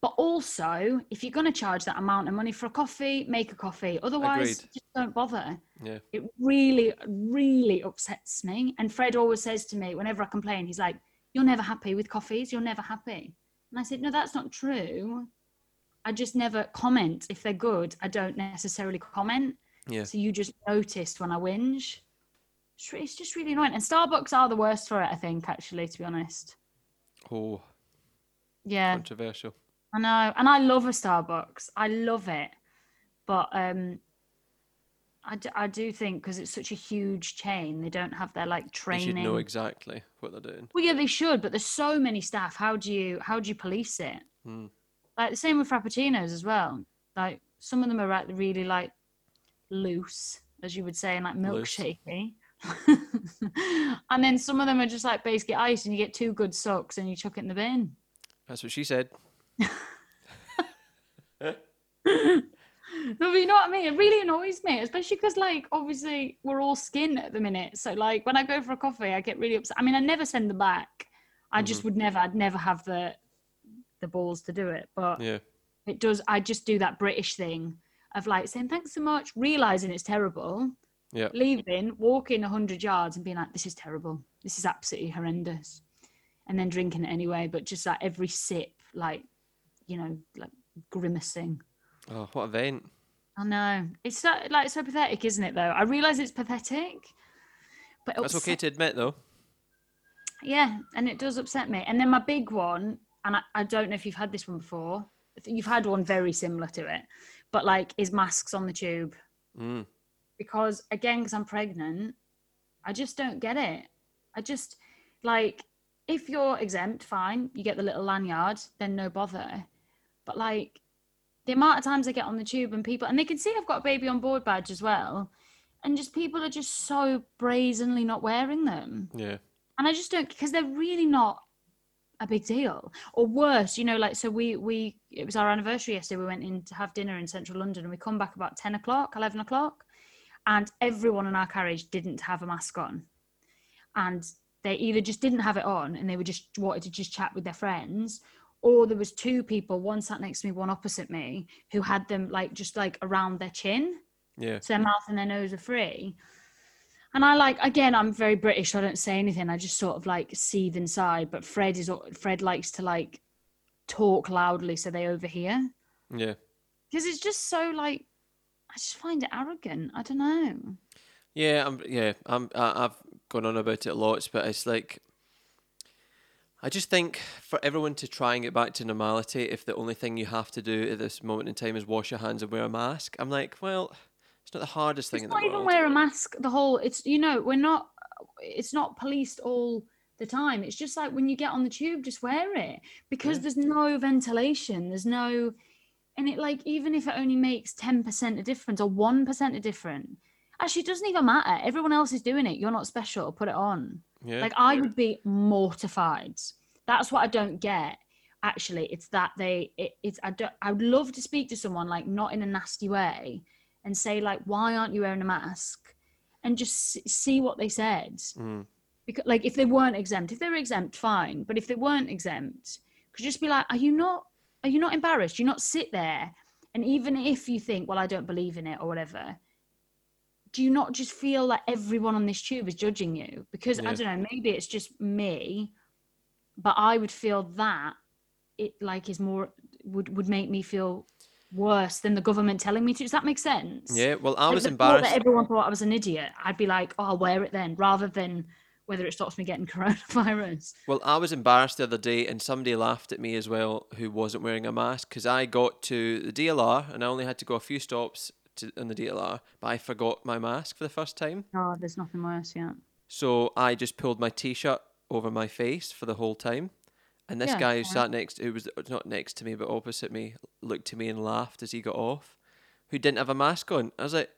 But also, if you're going to charge that amount of money for a coffee, make a coffee. Otherwise, Agreed. just don't bother. Yeah. It really, really upsets me. And Fred always says to me, whenever I complain, he's like, You're never happy with coffees. You're never happy. And I said, No, that's not true. I just never comment. If they're good, I don't necessarily comment. Yeah. So you just noticed when I whinge. It's just really annoying. And Starbucks are the worst for it, I think, actually, to be honest. Oh, Yeah. controversial. I know, and I love a Starbucks. I love it, but um, I, d- I do think because it's such a huge chain, they don't have their like training. They should know exactly what they're doing. well, yeah, they should, but there's so many staff. How do you how do you police it? Hmm. Like the same with frappuccinos as well. Like some of them are really like loose, as you would say, and like milkshakey. and then some of them are just like basically ice, and you get two good socks and you chuck it in the bin. That's what she said. No, but you know what I mean? It really annoys me, especially because, like, obviously we're all skin at the minute. So, like, when I go for a coffee, I get really upset. I mean, I never send them back. I just Mm-hmm. would never. I'd never have the the balls to do it. But Yeah. it does. I just do that British thing of like saying thanks so much, realizing it's terrible, Yeah. leaving, walking hundred yards, and being like, "This is terrible. This is absolutely horrendous," and then drinking it anyway. But just like every sip, like, you know, like grimacing. Oh, what a event? I know. It's so like so pathetic, isn't it? Though I realise it's pathetic, but it That's okay to admit, though. Yeah, and it does upset me. And then my big one, and I, I don't know if you've had this one before. You've had one very similar to it, but like is masks on the tube Mm. because again, because I'm pregnant, I just don't get it. I just like if you're exempt, fine, you get the little lanyard, then no bother. But like the amount of times I get on the tube and people and they can see I've got a baby on board badge as well. And just people are just so brazenly not wearing them. Yeah. And I just don't because they're really not a big deal. Or worse, you know, like so we we it was our anniversary yesterday. We went in to have dinner in central London and we come back about 10 o'clock, 11 o'clock, and everyone in our carriage didn't have a mask on. And they either just didn't have it on and they were just wanted to just chat with their friends, or there was two people, one sat next to me, one opposite me, who had them like just like around their chin Yeah. so their mouth and their nose are free. And I like again, I'm very British, so I don't say anything. I just sort of like seethe inside. But Fred is Fred likes to like talk loudly so they overhear Yeah. because it's just so like I just find it arrogant. I don't know. Yeah, I'm. Yeah, I'm. I, I've gone on about it lots, but it's like, I just think for everyone to try and get back to normality, if the only thing you have to do at this moment in time is wash your hands and wear a mask, I'm like, well, it's not the hardest thing It's not even world. wear a mask. The whole it's you know we're not. It's not policed all the time. It's just like when you get on the tube, just wear it because Yeah. there's no ventilation. There's no, and it like even if it only makes ten percent a difference or one percent a difference, actually it doesn't even matter. Everyone else is doing it. You're not special. Put it on. Yeah. Like I would be mortified. That's what I don't get. Actually, it's that they. It, it's I don't. I would love to speak to someone like not in a nasty way, and say like, why aren't you wearing a mask? And just see what they said. Mm. Because like if they weren't exempt, if they were exempt, fine. But if they weren't exempt, could just be like, are you not? Are you not embarrassed? Do you not sit there? And even if you think, well, I don't believe in it or whatever, do you not just feel like everyone on this tube is judging you? Because I don't know, maybe it's just me, but I would feel that it like is more would would make me feel worse than the government telling me to. Does that make sense? Yeah. Well, I was embarrassed. That everyone thought I was an idiot. I'd be like, oh, I'll wear it then, rather than whether it stops me getting coronavirus. Well, I was embarrassed the other day, and somebody laughed at me as well who wasn't wearing a mask because I got to the DLR and I only had to go a few stops to, in the DLR, but I forgot my mask for the first time. Oh, there's nothing worse, yeah. So I just pulled my t-shirt over my face for the whole time. And this Yeah, guy who fair. sat next, who was not next to me but opposite me, looked to me and laughed as he got off. Who didn't have a mask on? I was like,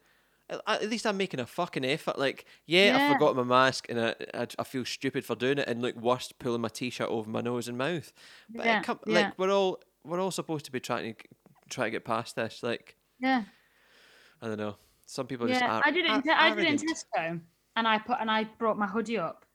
"At- at least I'm making a fucking effort. Like, yeah, I Yeah. forgot my mask and I, I, I feel stupid for doing it. And look, worse, pulling my t-shirt over my nose and mouth. But Yeah, it come, yeah. like we're all we're all supposed to be trying to try to get past this. Like, Yeah. I don't know. Some people just Yeah, are. I did it. In, Te- I did it in arrogant. Tesco, and I put and I brought my hoodie up,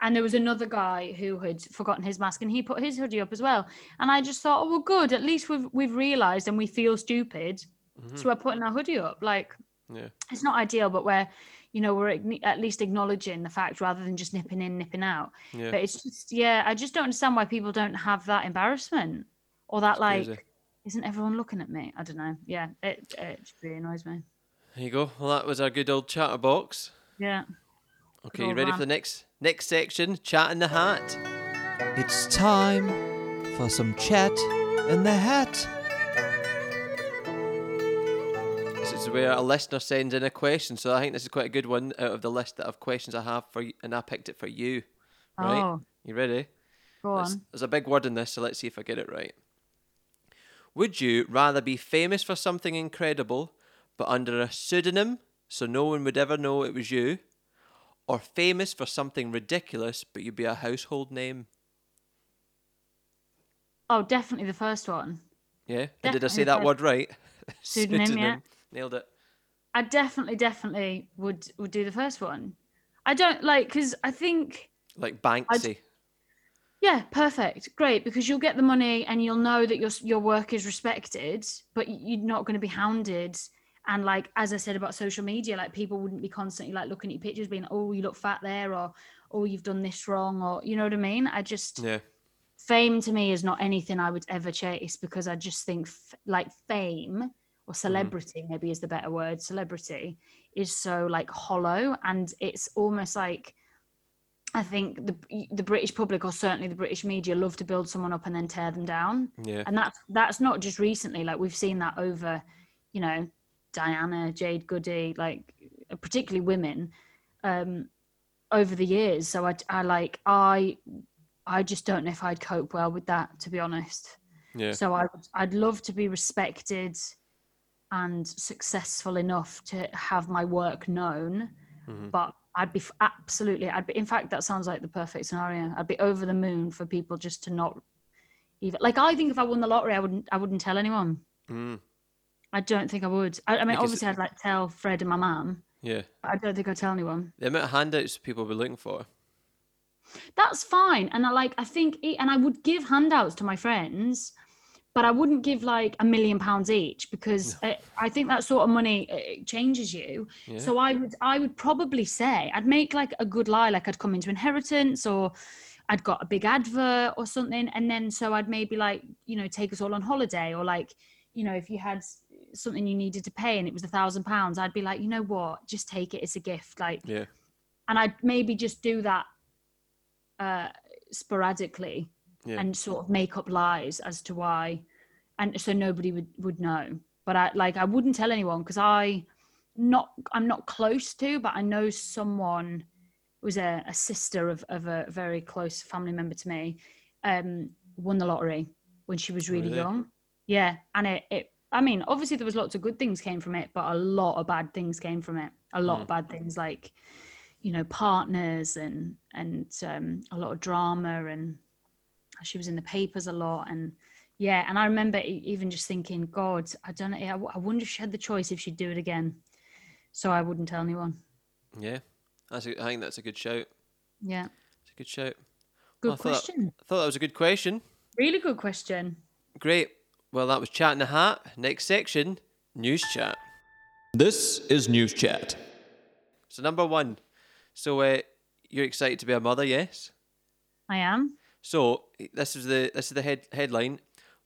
and there was another guy who had forgotten his mask, and he put his hoodie up as well. And I just thought, oh well, good. At least we've we've realised, and we feel stupid, Mm-hmm. so we're putting our hoodie up. Like Yeah. it's not ideal, but we're, you know, we're at least acknowledging the fact rather than just nipping in, nipping out. Yeah. But it's just, yeah, I just don't understand why people don't have that embarrassment or that like, crazy. isn't everyone looking at me? I don't know. Yeah, it it really annoys me. There you go. Well, that was our good old chatterbox. Yeah. Okay, you old ready for the next next section? Chat in the hat. It's time for some chat in the hat. This is where a listener sends in a question, so I think this is quite a good one out of the list of questions I have for you, and I picked it for you. Right? Oh, You ready? go Let's- on. There's a big word in this, so let's see if I get it right. Would you rather be famous for something incredible, but under a pseudonym so no one would ever know it was you, or famous for something ridiculous but you'd be a household name? Oh, definitely the first one. Yeah? And did I say that word right? Pseudonym, yeah. Nailed it. I definitely, definitely would would do the first one. I don't like because I think Like Banksy. yeah, perfect, great because you'll get the money and you'll know that your your work is respected, but you're not going to be hounded. And like as I said about social media, like people wouldn't be constantly like looking at your pictures, being oh you look fat there, or oh you've done this wrong, or you know what I mean. I just Yeah. fame to me is not anything I would ever chase because I just think f- like fame or mm. celebrity maybe is the better word celebrity is so like hollow and it's almost like I think the the British public or certainly the British media love to build someone up and then tear them down Yeah. and that's that's not just recently like we've seen that over you know Diana Jade Goody like particularly women um over the years so I, I like I I just don't know if I'd cope well with that to be honest Yeah. so I I'd love to be respected and successful enough to have my work known, Mhm. but I'd be absolutely, I'd be, in fact, that sounds like the perfect scenario. I'd be over the moon for people just to not even, like, I think if I won the lottery, I wouldn't, I wouldn't tell anyone. Mm. I don't think I would. I, I mean, Because- obviously, I'd like tell Fred and my mum, Yeah. but I don't think I'd tell anyone. The amount of handouts people be looking for. That's fine. And I like, I think, e- and I would give handouts to my friends, but I wouldn't give like a million pounds each because uh, I think that sort of money it changes you. Yeah. So I would, I would probably say I'd make like a good lie, like I'd come into inheritance or I'd got a big advert or something, and then so I'd maybe like you know take us all on holiday or like you know if you had something you needed to pay and it was a thousand pounds, I'd be like you know what, just take it, it's a gift, like Yeah. and I'd maybe just do that uh, sporadically Yeah. and sort of make up lies as to why, and so nobody would would know. But I like I wouldn't tell anyone because I not I'm not close to, but I know someone was a, a sister of of a very close family member to me, um, won the lottery when she was really Really? young. Yeah, and it it. I mean, obviously there was lots of good things came from it, but a lot of bad things came from it. A lot of bad things like, you know, partners and and um, a lot of drama, and she was in the papers a lot, and yeah. And I remember even just thinking, God, I don't know. I wonder if she had the choice if she'd do it again. So I wouldn't tell anyone. Yeah. That's a, I think that's a good shout. Yeah, It's a good shout. good Well, I thought- question. I thought that was a good question. Really good question. Great. Well, that was Chat in the Hat. Next section, News Chat. This is News Chat. So, number one. So, uh, you're excited to be a mother, yes? I am. So, this is the this is the head headline.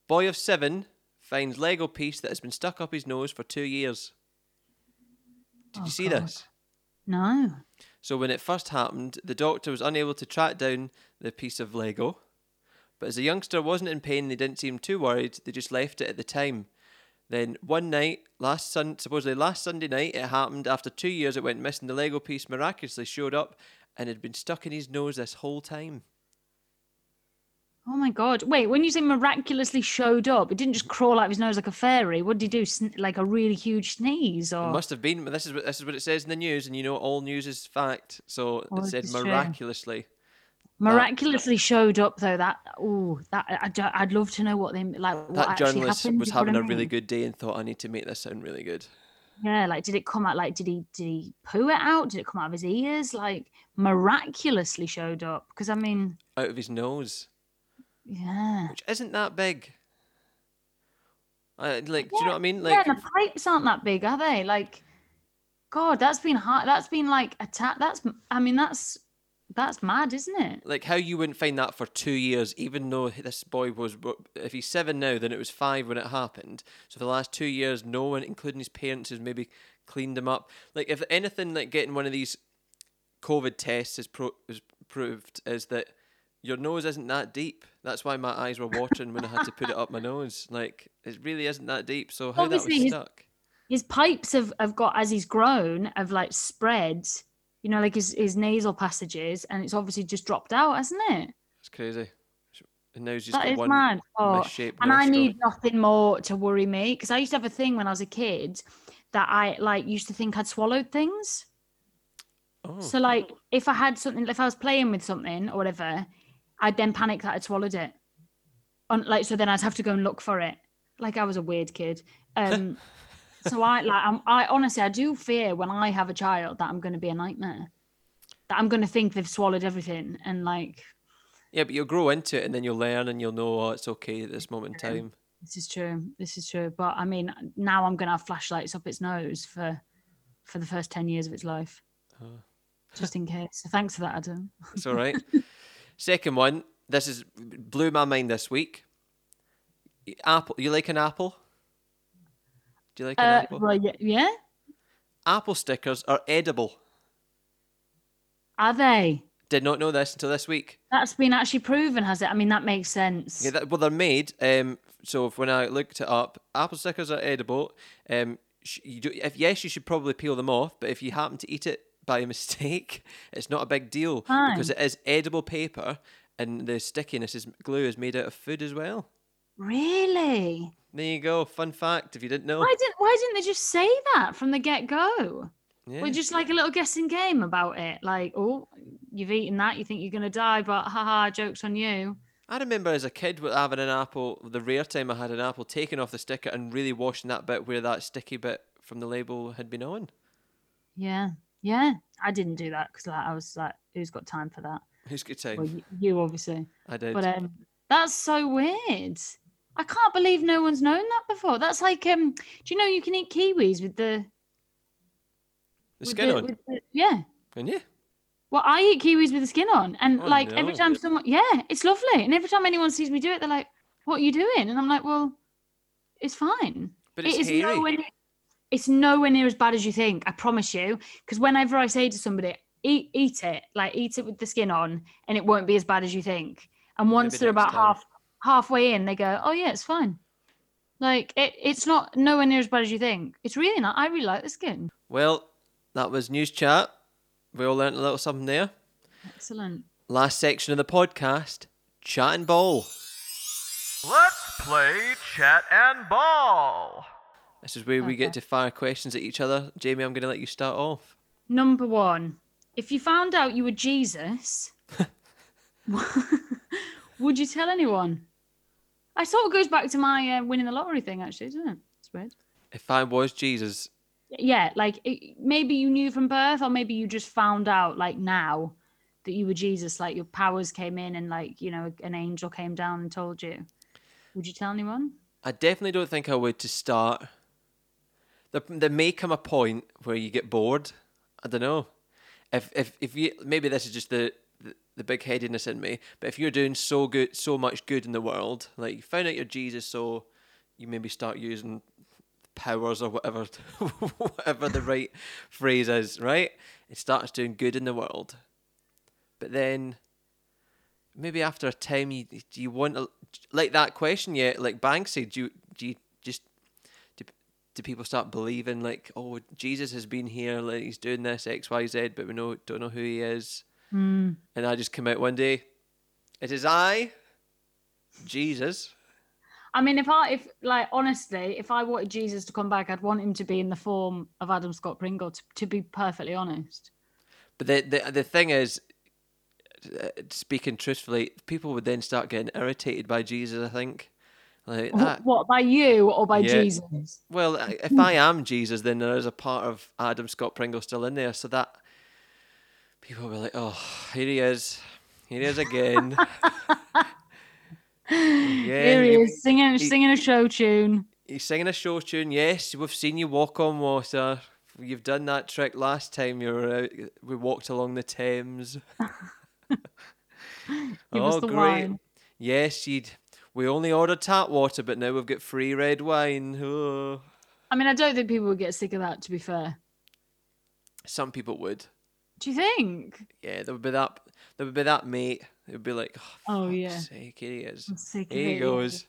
Boy of seven finds Lego piece that has been stuck up his nose for two years. Did Oh, you see God. this? No. So when it first happened, the doctor was unable to track down the piece of Lego. But as the youngster wasn't in pain, they didn't seem too worried. They just left it at the time. Then one night, last sun, supposedly last Sunday night, it happened. After two years, it went missing. The Lego piece miraculously showed up, and had been stuck in his nose this whole time. Oh my god! Wait, when you say miraculously showed up, it didn't just crawl out of his nose like a fairy. What did he do? Sn- like a really huge sneeze, It or must have been, this is what this is what it says in the news, and you know all news is fact. So Oh, it said miraculously. true. Miraculously. miraculously showed up though? That oh, that I, would love to know what they like. What That actually journalist happened, was you know what having I a really good day and thought, I need to make this sound really good. Yeah, like did it come out? Like did he did he poo it out? Did it come out of his ears? Like miraculously showed up? Because I mean, Out of his nose. yeah. which isn't that big. I, like, do you know what I mean? yeah, Like, and the pipes aren't that big, are they? Like, God, that's been hard. That's been like attack. That's, I mean, that's that's mad, isn't it? like how you wouldn't find that for two years, even though this boy was, if he's seven now, then it was five when it happened. So for the last two years, no one, including his parents, has maybe cleaned him up. Like, if anything, like getting one of these COVID tests is, pro- is proved is that your nose isn't that deep. That's why my eyes were watering when I had to put it up my nose. Like, it really isn't that deep. So how Obviously, that was his- stuck? His pipes have, have got as he's grown have like spread, you know, like his, his nasal passages, and it's obviously just dropped out, hasn't it? It's crazy. And now he's just That got is one mad. Oh, and I need nothing more to worry me because I used to have a thing when I was a kid that I like used to think I'd swallowed things. Oh. So like if I had something, if I was playing with something or whatever, I'd then panic that I'd swallowed it. On like so then I'd have to go and look for it. Like I was a weird kid. Um so I like I'm, I honestly I do fear when I have a child that I'm going to be a nightmare. That I'm going to think they've swallowed everything and like yeah, but you'll grow into it and then you'll learn and you'll know oh, it's okay at this moment in time. this is true. This is true. But I mean now I'm going to have flashlights up its nose for for the first 10 years of its life. Just in case. So thanks for that, Adam. It's all right. Second one. This is blew my mind this week. Apple. You like an apple? Do you like an Uh, apple? well, yeah, yeah. Apple stickers are edible. Are they? Did not know this until this week. That's been actually proven, has it? I mean, that makes sense. Yeah, that, well, they're made. Um, so if, when I looked it up, apple stickers are edible. Um, sh- you do, if yes, you should probably peel them off. But if you happen to eat it by mistake, it's not a big deal because it is edible paper, and the stickiness is glue is made out of food as well. Really? There you go. Fun fact if you didn't know. Why didn't Why didn't they just say that from the get go? Yeah. We're just like a little guessing game about it. Like, oh, you've eaten that, you think you're gonna die, but haha, jokes on you. I remember as a kid with having an apple, the rare time I had an apple, taking off the sticker and really washing that bit where that sticky bit from the label had been on. Yeah, yeah. I didn't do that because like I was like, who's got time for that? Who's good time? Well, you, you obviously. I did. But um, that's so weird. I can't believe no one's known that before. That's like um, do you know you can eat kiwis with the the with skin the- on. the- yeah. Can you? Well, I eat kiwis with the skin on, and Oh, like every time someone, yeah, it's lovely. And every time anyone sees me do it, they're like, "What are you doing?" And I'm like, "Well, it's fine. But It it's is hairy. nowhere. Near, it's nowhere near as bad as you think. I promise you. Because whenever I say to somebody, "Eat, eat it," like eat it with the skin on, and it won't be as bad as you think. And once Maybe they're about time. half halfway in, they go, "Oh yeah, it's fine." Like it, it's not nowhere near as bad as you think. It's really not. I really like the skin. Well, that was news chat. We all learnt a little something there. Excellent. Last section of the podcast, chat and ball. Let's play Chat and Ball. This is where we get to fire questions at each other. Jamie, I'm going to let you start off. Number one, if you found out you were Jesus, would you tell anyone? I sort of goes back to my uh, winning the lottery thing, actually, doesn't it? It's weird. If I was Jesus, Yeah, like it, maybe you knew from birth, or maybe you just found out like now that you were Jesus, like your powers came in and like you know an angel came down and told you. Would you tell anyone? I definitely don't think I would to start. There, there may come a point where you get bored. I don't know. If if if you maybe this is just the, the big headedness in me, but if you're doing so good, so much good in the world, like you found out you're Jesus, so you maybe start using powers or whatever, whatever the right phrase is, right? It starts doing good in the world, but then maybe after a time, you do you want to like that question yet? Like Banksy, do you do you just do, do people start believing like oh Jesus has been here, like he's doing this X Y Z, but we know don't know who he is, Mm. and I just come out one day, it is I, Jesus. I mean, if I, if like honestly, if I wanted Jesus to come back, I'd want him to be in the form of Adam Scott Pringle. To, to be perfectly honest. But the the the thing is, uh, speaking truthfully, people would then start getting irritated by Jesus. I think, like that. What by you or by Yeah. Jesus? Well, if I am Jesus, then there is a part of Adam Scott Pringle still in there, so that people were like, "Oh, here he is, here he is again." yeah, Here he you- is singing, he- singing a show tune. He's singing a show tune. Yes, we've seen you walk on water. You've done that trick last time you were out. We walked along the Thames. Us oh, the wine. Yes, you'd. We only ordered tap water, but now we've got free red wine. Oh. I mean, I don't think people would get sick of that. To be fair, Some people would. Do you think? Yeah, there would be that. There would be that mate. It would be like, oh, Oh, yeah. sake, here he is. I'm sick of Here he goes.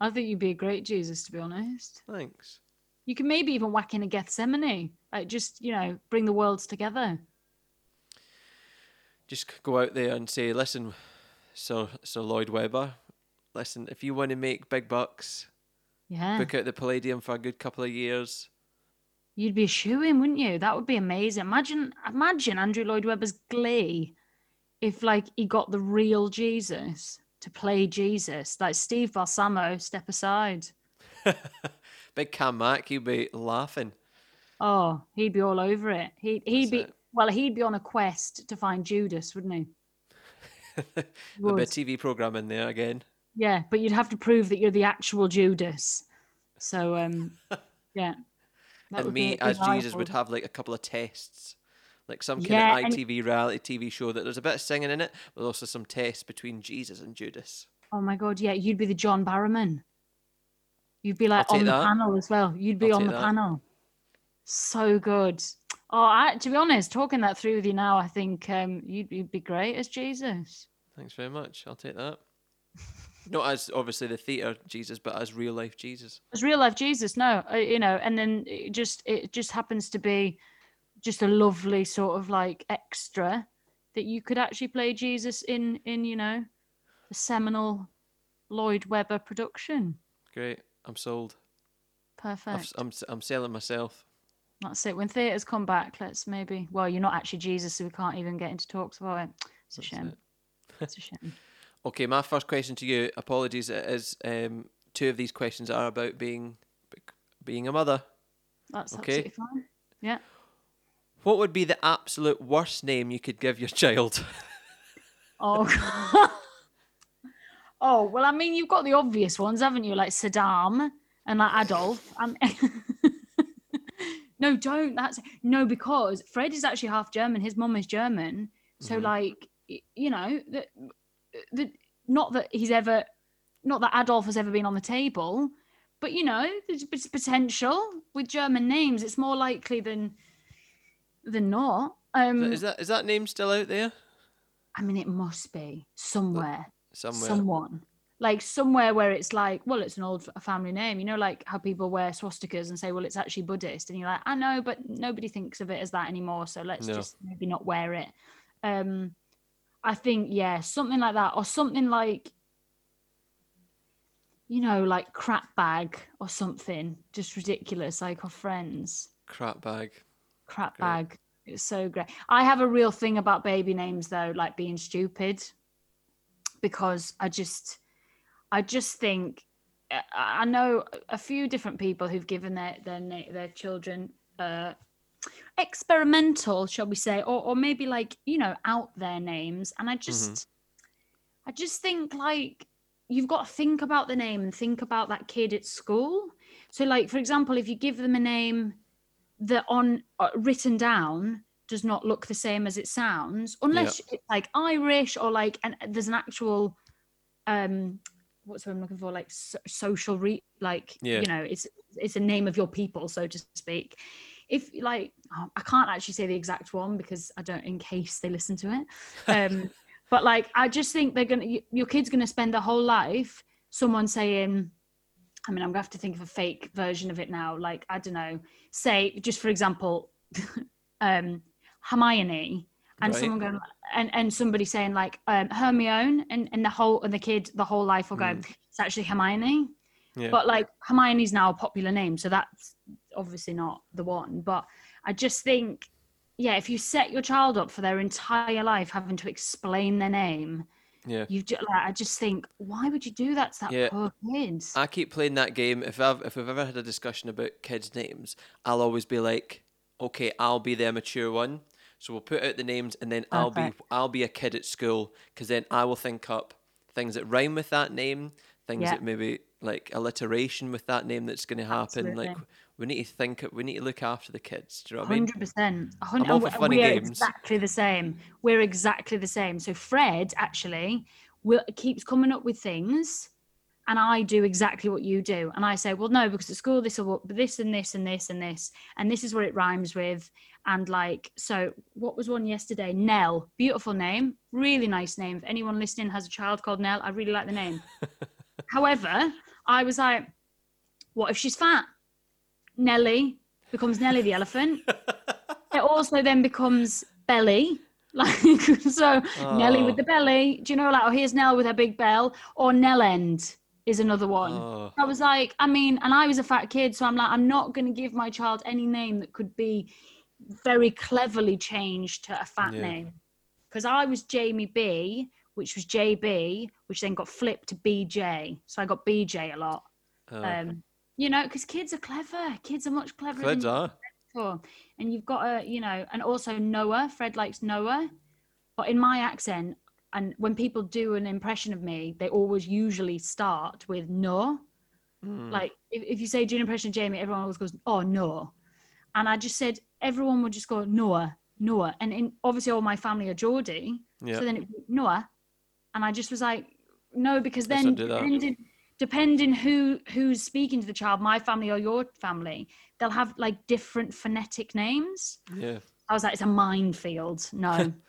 I think you'd be a great Jesus, to be honest. Thanks. You can maybe even whack in a Gethsemane, like just you know, bring the worlds together. Just go out there and say, listen, Sir Sir Lloyd Webber, listen, if you want to make big bucks, Yeah. book out the Palladium for a good couple of years. You'd be a in, wouldn't you? That would be amazing. Imagine, imagine Andrew Lloyd Webber's glee if, like, he got the real Jesus to play Jesus. Like Steve Balsamo, step aside. Big Cam Mack, he'd be laughing. Oh, he'd be all over it. He he'd That's be it. well, he'd be on a quest to find Judas, wouldn't he? There'll be a Would. TV program in there again. Yeah, but you'd have to prove that you're the actual Judas. So, um, yeah. That and me as Jesus would have like a couple of tests, like some kind Yeah, of ITV reality TV show that there's a bit of singing in it, but also some tests between Jesus and Judas. Oh my god, yeah, you'd be the John Barrowman. You'd be like on the that. panel as well. You'd be I'll on the that. panel. So good. Oh, I, to be honest, talking that through with you now, I think um, you'd, you'd be great as Jesus. Thanks very much. I'll take that. Not as obviously the theatre Jesus, but as real life Jesus. As real life Jesus, no, uh, you know, and then it just it just happens to be just a lovely sort of like extra that you could actually play Jesus in in you know the seminal Lloyd Webber production. Great. I'm sold. Perfect. s- I'm s- I'm selling myself. That's it. When theatres come back, let's maybe. Well, you're not actually Jesus, so we can't even get into talks about it. It's a That's shame. it. It's a shame. Okay, my first question to you. Apologies, it is um, two of these questions are about being being a mother. That's Okay. absolutely fine. Yeah. What would be the absolute worst name you could give your child? Oh. oh well, I mean, you've got the obvious ones, haven't you? Like Saddam and like Adolf. And no, don't. That's no, because Fred is actually half German. His mum is German, so Mhm. like you know that the not that he's ever, not that Adolf has ever been on the table, but you know there's potential with German names. It's more likely than than not. Um, is that is that name still out there I mean, it must be somewhere, somewhere? someone, like somewhere where it's like, well, it's an old family name. You know, like how people wear swastikas and say, well, it's actually Buddhist, and you're like, I know, but nobody thinks of it as that anymore. So let's No. just maybe not wear it. Um, I think yeah, something like that, or something like, you know, like crap bag or something, just ridiculous, like our friends Crap bag. crap Great. bag. It's so great. I have a real thing about baby names though, like being stupid, because I just, I just think, I I know a few different people who've given their their their children uh, experimental, shall we say, or or maybe like you know out there names, and I just, I just think like you've got to think about the name and think about that kid at school. So, like for example, if you give them a name that on uh, written down does not look the same as it sounds unless it's like irish or like and there's an actual um what's what i'm looking for? Like so- social re like Yeah. you know it's it's a name of your people so to speak if like oh, i can't actually say the exact one because i don't in case they listen to it um but like i just think they're gonna your kid's gonna spend their whole life someone saying I mean, I'm gonna have to think of a fake version of it now. Like, I don't know, say just for example, um, Hermione, and Right. someone going and and somebody saying like um, Hermione, and and the whole and the kid the whole life will go, Mm. it's actually Hermione. Yeah. But like Hermione's now a popular name, so that's obviously not the one. But I just think, yeah, if you set your child up for their entire life having to explain their name, yeah. you just like I just think, why would you do that to that Yeah. poor kid? I keep playing that game. If I've if we've ever had a discussion about kids' names, I'll always be like, okay, I'll be the mature one. So we'll put out the names, and then I'll be I'll be a kid at school, because then I will think up things that rhyme with that name, things Yeah. that maybe like alliteration with that name that's going to happen. Like Absolutely. We need to think. We need to look after the kids. Do you know what I mean? Hundred percent. I'm all for funny We're games. exactly the same. We're exactly the same. So Fred actually will keeps coming up with things, and I do exactly what you do. And I say, well, no, because at school this will work, this and this and this and this and this is what it rhymes with. And like, so what was one yesterday? Nell, beautiful name, really nice name. If anyone listening has a child called Nell, I really like the name. However, I was like, what if she's fat? Nelly becomes Nelly the elephant. it also then becomes Belly. Like so Nelly with Oh. the belly. Do you know like oh here's Nell with her big bell or Nell End is another one. Oh, I was like, I mean, and I was a fat kid, so I'm like, I'm not going to give my child any name that could be very cleverly changed to a fat Yeah. name. Because I was Jamie B, which was JB, which then got flipped to BJ. So I got BJ a lot. oh. Um, you know, because kids are clever. Kids are much cleverer Kids are. before. And you've got a, you know, and also Noah. Fred likes Noah. But in my accent, and when people do an impression of me, they always usually start with no. Mm. Like if, if you say do an impression of Jamie, everyone always goes, oh no. And I just said everyone would just go Noah, Noah. And in obviously all my family are Geordie. Yeah. So then it Noah. And I just was like, no, because then do that. depending, depending who who's speaking to the child, my family or your family, they'll have like different phonetic names. yeah. I was like, it's a minefield. No.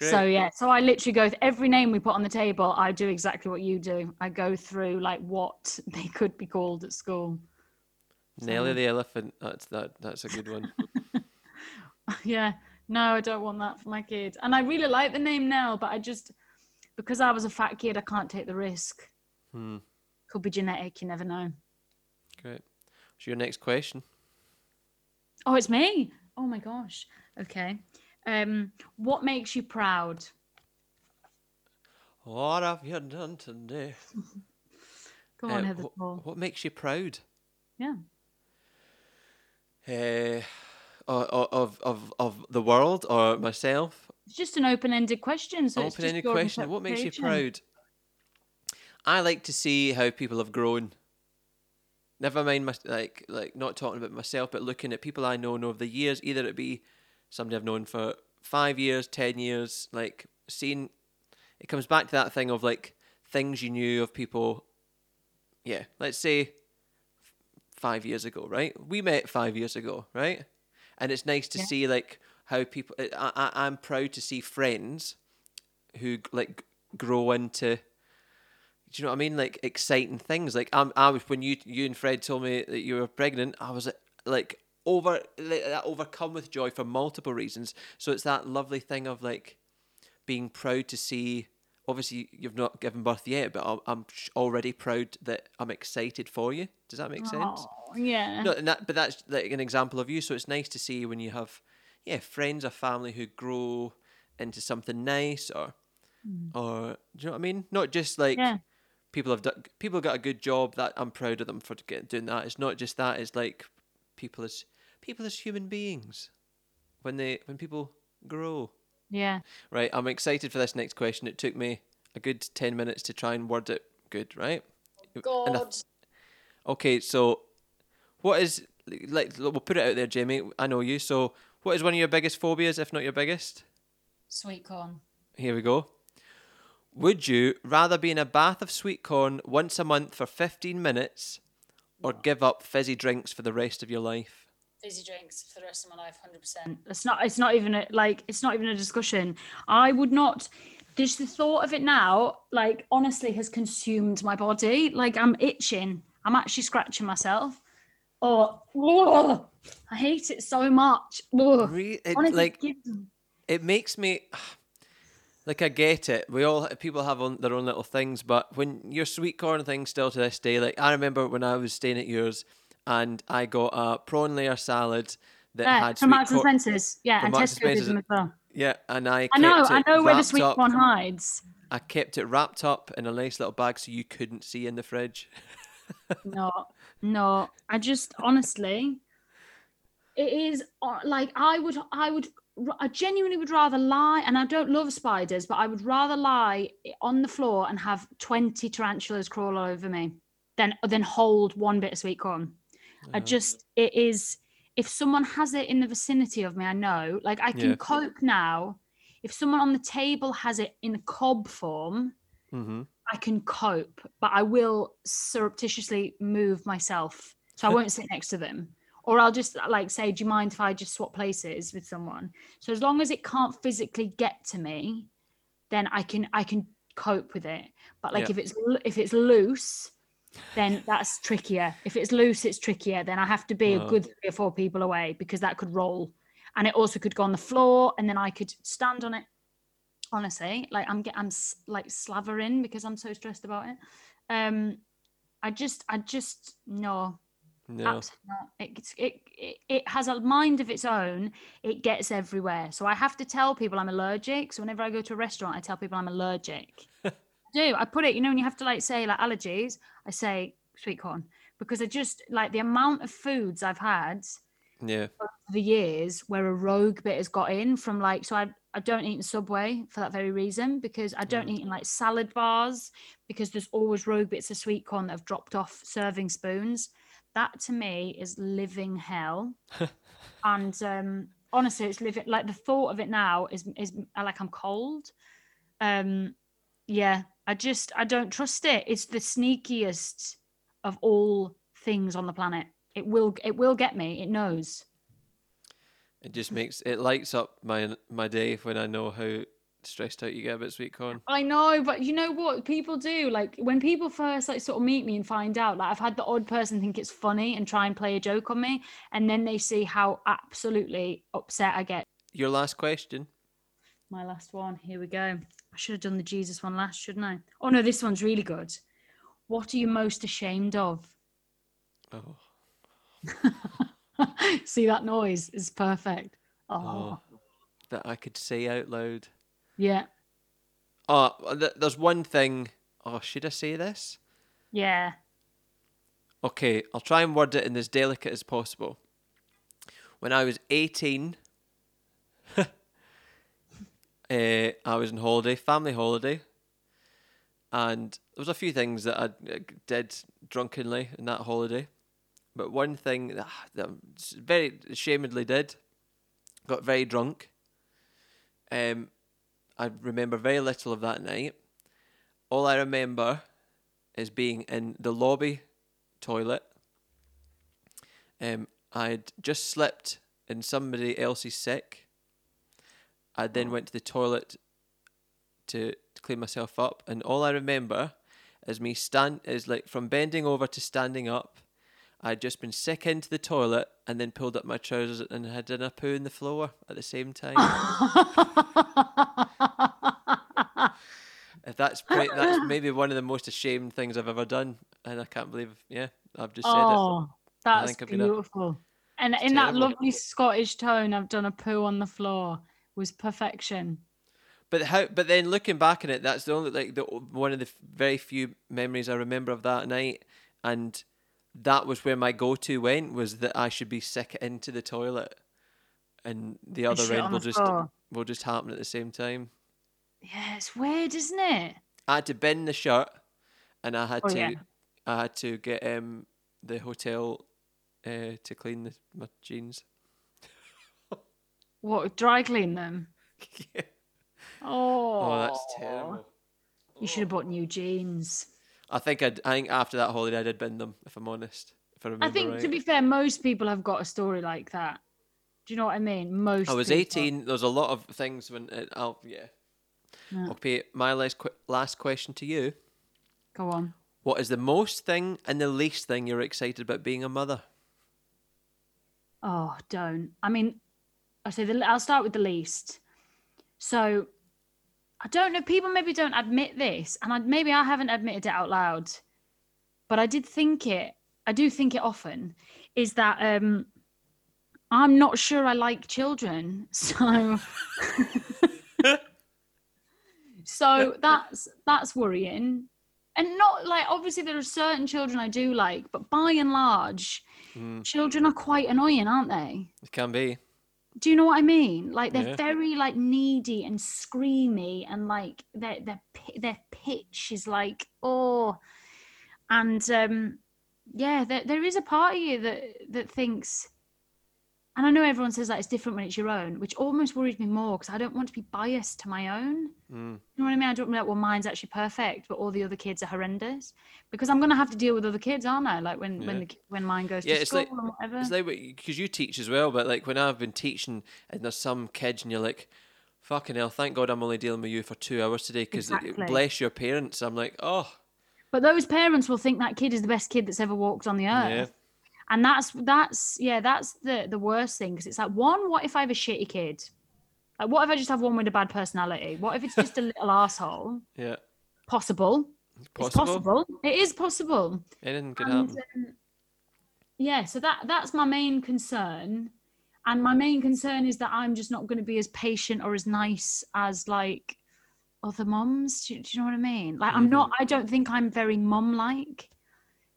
So yeah, so I literally go every name we put on the table. I do exactly what you do. I go through like what they could be called at school. Nelly So- the elephant. Oh, that's that. That's a good one. yeah, no, I don't want that for my kid. And I really like the name Nell, but I just because I was a fat kid, I can't take the risk. Hmm. Could be genetic. You never know. Great. What's your next question. Oh, it's me. Oh my gosh. Okay. Um, what makes you proud? What have you done today? Go on, Uh, Heather. wh- Paul. what makes you proud? Yeah. Uh, of of of the world or myself? It's just an open-ended question. So Open-ended question. What makes you proud? I like to see how people have grown. Never mind my like like not talking about myself, but looking at people I know over the years. Either it be somebody I've known for five years, ten years. Like seeing, it comes back to that thing of like things you knew of people. Yeah, let's say f- five years ago, right? We met five years ago, right? And it's nice to Yeah. see like how people. I, I I'm proud to see friends who like grow into do you know what I mean? Like exciting things. Like I'm, I was when you you and Fred told me that you were pregnant. I was like over like, overcome with joy for multiple reasons. So it's that lovely thing of like being proud to see. Obviously, you've not given birth yet, but I'm, I'm already proud that I'm excited for you. Does that make sense? Oh, yeah. No, and that, but that's like an example of you. So it's nice to see when you have, yeah, friends or family who grow into something nice, or, mm. or do you know what I mean? Not just like. Yeah. People have done, people got a good job. That I'm proud of them for getting doing that. It's not just that. It's like people as people as human beings when they when people grow. Yeah. Right, I'm excited for this next question. It took me a good ten minutes to try and word it good. Right. And I th- Okay, so what is like we'll put it out there, Jamie. I know you. So what is one of your biggest phobias, if not your biggest? Sweet corn. Here we go. Would you rather be in a bath of sweet corn once a month for 15 minutes or give up fizzy drinks for the rest of your life? Fizzy drinks for the rest of my life, hundred percent. It's not. It's not even a, like. It's not even a discussion. I would not. Just the thought of it now, like honestly, has consumed my body. Like I'm itching. I'm actually scratching myself. Oh, I hate it so much. Ugh. Re- it, Honestly, like give- it makes me like I get it. We all people have on their own little things, but when your sweet corn thing still to this day, like I remember when I was staying at yours and I got a prawn layer salad that yeah, had from Marks and. Spencer's. Yeah, and Tesco did them as well. Yeah, and I I know. I know where the sweet up- corn hides. I kept it wrapped up in a nice little bag so you couldn't see in the fridge. no, no. I just honestly, it is uh, like I would, I would, I genuinely would rather lie, and I don't love spiders, but I would rather lie on the floor and have twenty tarantulas crawl all over me than than hold one bit of sweet corn. I just, it is. If someone has it in the vicinity of me, I know. Like I can Yeah. cope now. If someone on the table has it in a cob form, Mm-hmm. I can cope, but I will surreptitiously move myself. So I won't sit next to them. Or I'll just like say, Do you mind if I just swap places with someone? So as long as it can't physically get to me, then I can I can cope with it. But like Yeah. if it's if it's loose, then that's trickier. If it's loose, it's trickier. Then I have to be a good three or four people away because that could roll. And it also could go on the floor and then I could stand on it honestly like i'm get i'm like slavering because i'm so stressed about it um i just i just no No. absolutely not it, it it it has a mind of its own. It gets everywhere. So i have to tell people i'm allergic. So whenever i go to a restaurant i tell people i'm allergic. I do. I put it you know when you have to like say like allergies i say sweet corn. Because i just like the amount of foods i've had Yeah. the years where a rogue bit has got in from like so I I don't eat in Subway for that very reason because I don't mm. eat in like salad bars because there's always rogue bits of sweet corn that have dropped off serving spoons. That to me is living hell. and um honestly it's living like the thought of it now is is like I'm cold. Um yeah, I just I don't trust it. It's the sneakiest of all things on the planet. It will it will get me. It knows. It just makes it lights up my my day when I know how stressed out you get about sweet corn. I know, but you know what people do? Like when people first like sort of meet me and find out, like I've had the odd person think it's funny and try and play a joke on me, and then they see how absolutely upset I get. Your last question. My last one. Here we go. I should have done the Jesus one last, shouldn't I? Oh no, this one's really good. What are you most ashamed of? Oh. See that noise is perfect. Oh. Oh, That I could say out loud. Yeah, Oh, th- there's one thing. Oh, should I say this? yeah. Okay, I'll try and word it in as delicate as possible. When I was 18, uh, I was on holiday, family holiday, and there was a few things that I uh, did drunkenly in that holiday. But one thing that, that I very ashamedly did, got very drunk. Um, I remember very little of that night. All I remember is being in the lobby toilet. Um, I'd just slept in somebody else's sick. I then went to the toilet to, to clean myself up, and all I remember is me stand is like from bending over to standing up. I'd just been sick into the toilet and then pulled up my trousers and had done a poo in the floor at the same time. If that's pre- that's maybe one of the most ashamed things I've ever done, and I can't believe, yeah, I've just said it. oh, that's a- beautiful. And in that lovely Scottish tone, I've done a poo on the floor was perfection. But how? But then looking back on it, that's the only like the one of the very few memories I remember of that night, and that was where my go-to went was that I should be sick into the toilet, and the other end will just will just happen at the same time. Yeah, it's weird, isn't it? I had to bend the shirt, and I had Oh, to yeah. I had to get um the hotel uh, to clean the, my jeans. What dry clean them? yeah. Oh, Oh, that's terrible. You should have bought new jeans. I think I'd, I think after that holiday I did bend them. If I'm honest, if I remember I think right. to be fair, most people have got a story like that. Do you know what I mean? Most. I was people. 18. There was a lot of things when it, I'll yeah. Yeah. Okay, my last que- last question to you: Go on. What is the most thing and the least thing you're excited about being a mother? Oh, don't. I mean, I say the, I'll start with the least. So, I don't know. People maybe don't admit this, and I, maybe I haven't admitted it out loud, but I did think it. I do think it often. Is that um, I'm not sure I like children, so. so that's that's worrying. And not like obviously there are certain children i do like but by and large children are quite annoying aren't they? It can be. do you know what i mean? Like they're Yeah. very like needy and screamy and like their their their pitch is like oh. And um yeah there, there is a part of you that that thinks and i know everyone says that it's different when it's your own which almost worries me more because i don't want to be biased to my own Mm. you know what I mean? I don't be like, well, mine's actually perfect, but all the other kids are horrendous because I'm gonna have to deal with other kids, aren't I? Like when when the, when mine goes Yeah, to school like- and whatever. It's like because you teach as well, but like when I've been teaching and there's some kids and you're like, "Fucking hell! Thank God I'm only dealing with you for two hours today." Because Exactly. bless your parents. I'm like, oh but those parents will think that kid is the best kid that's ever walked on the earth. yeah, And that's that's yeah, that's the the worst thing because it's like one, what if I have a shitty kid? Like, what if I just have one with a bad personality? What if it's just a little asshole? Yeah. Possible. It's It's possible. possible. It is possible. Anything could And, happen. um, yeah, so that that's my main concern. And my main concern is that I'm just not going to be as patient or as nice as like other moms. Do, you- do you know what I mean? Like I'm not. I don't think I'm very mum-like.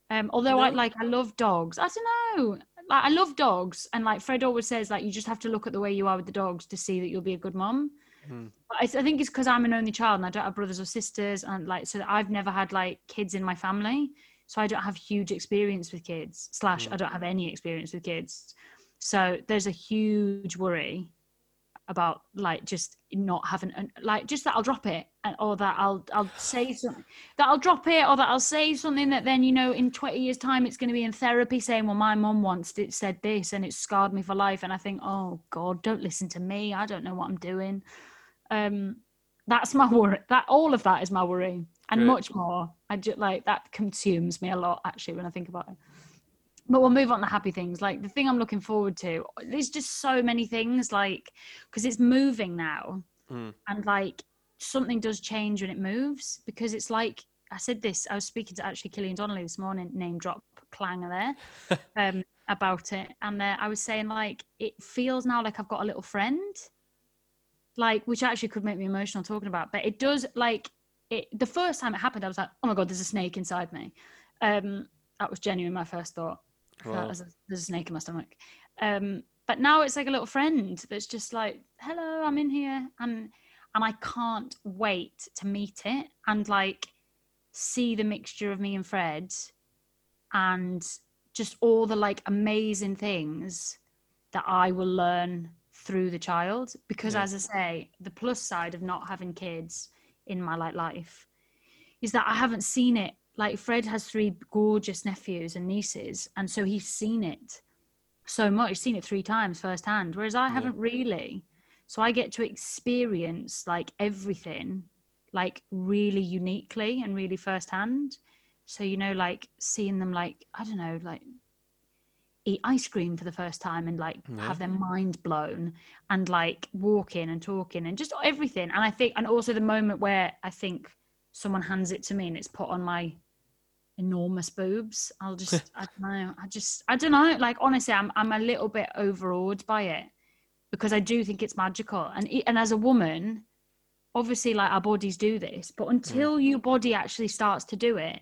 Um, although I like, I love dogs. I don't know. Like I love dogs, and like Fred always says, like you just have to look at the way you are with the dogs to see that you'll be a good mom. Hmm. But I, I think it's because I'm an only child and I don't have brothers or sisters, and like so I've never had like kids in my family, so I don't have huge experience with kids. Slash, I don't have any experience with kids, so there's a huge worry about like just not having like just that I'll drop it and, or that I'll I'll say something that I'll drop it or that I'll say something that then you know in 20 years time it's going to be in therapy saying well my mum once did, said this and it scarred me for life. And I think oh god don't listen to me. I don't know what I'm doing. Um that's my worry that all of that is my worry and Great. much more. I just like that consumes me a lot actually when I think about it but we'll move on to happy things. Like the thing i'm looking forward to there's just so many things like because it's moving now. Mm. and like something does change when it moves because it's like i said this i was speaking to actually killian donnelly this morning name drop clanger there um about it. And uh, i was saying like it feels now like i've got a little friend like which actually could make me emotional talking about but it does like it the first time it happened i was like oh my god there's a snake inside me. Um that was genuine my first thought Wow. there's, a, snake in my stomach um but now it's like a little friend that's just like hello i'm in here and and i can't wait to meet it and like see the mixture of me and fred and just all the like amazing things that i will learn through the child because Yeah. as i say the plus side of not having kids in my like life is that i haven't seen it like fred has three gorgeous nephews and nieces and so he's seen it so much. He's seen it three times firsthand whereas i haven't really. So i get to experience like everything like really uniquely and really firsthand. So you know like seeing them like i don't know like eat ice cream for the first time and like Yeah. have their mind blown and like walking and talking and just everything. And i think and also the moment where i think someone hands it to me and it's put on my enormous boobs. I'll just i don't know i just i don't know like honestly i'm i'm a little bit overawed by it because i do think it's magical. And and as a woman obviously like our bodies do this but mm. until your body actually starts to do it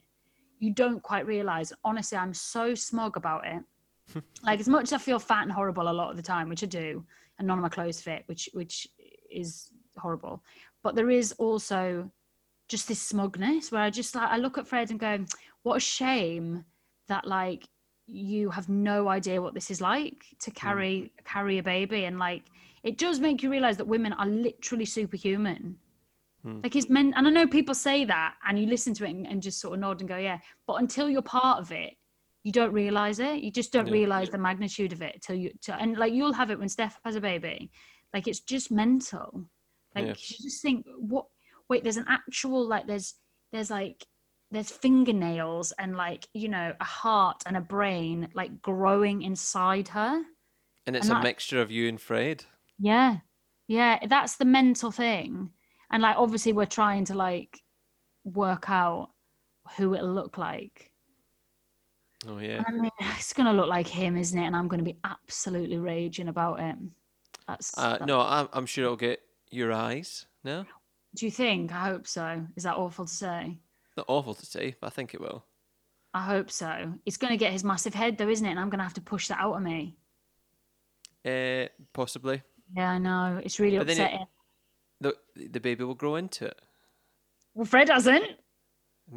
you don't quite realize. Honestly i'm so smug about it. Like as much as i feel fat and horrible a lot of the time which i do and none of my clothes fit which which is horrible but there is also just this smugness where i just like i look at fred and go what a shame that like you have no idea what this is like to hmm. carry carry a baby. And like it does make you realize that women are literally superhuman. Hmm. Like it's men and i know people say that and you listen to it and, and just sort of nod and go yeah. But until you're part of it you don't realize it. You just don't Yeah. realize the magnitude of it till you till, and like you'll have it when steph has a baby. Like it's just mental. Like Yeah. you just think what wait there's an actual like there's there's like there's fingernails and like you know a heart and a brain like growing inside her. And it's And a that- mixture of you and Fred. yeah. Yeah that's the mental thing. And like obviously we're trying to like work out who it'll look like. Oh yeah. I mean, it's gonna look like him isn't it? And i'm gonna be absolutely raging about it that's Uh, that- no, I'm I'm sure it'll get your eyes. No, do you think? I hope so. Is that awful to say not awful to see, but I think it will. i hope so it's gonna get his massive head though isn't it and i'm gonna have to push that out of me Uh, possibly. yeah i know it's really But then it- upsetting The the baby will grow into it. well fred hasn't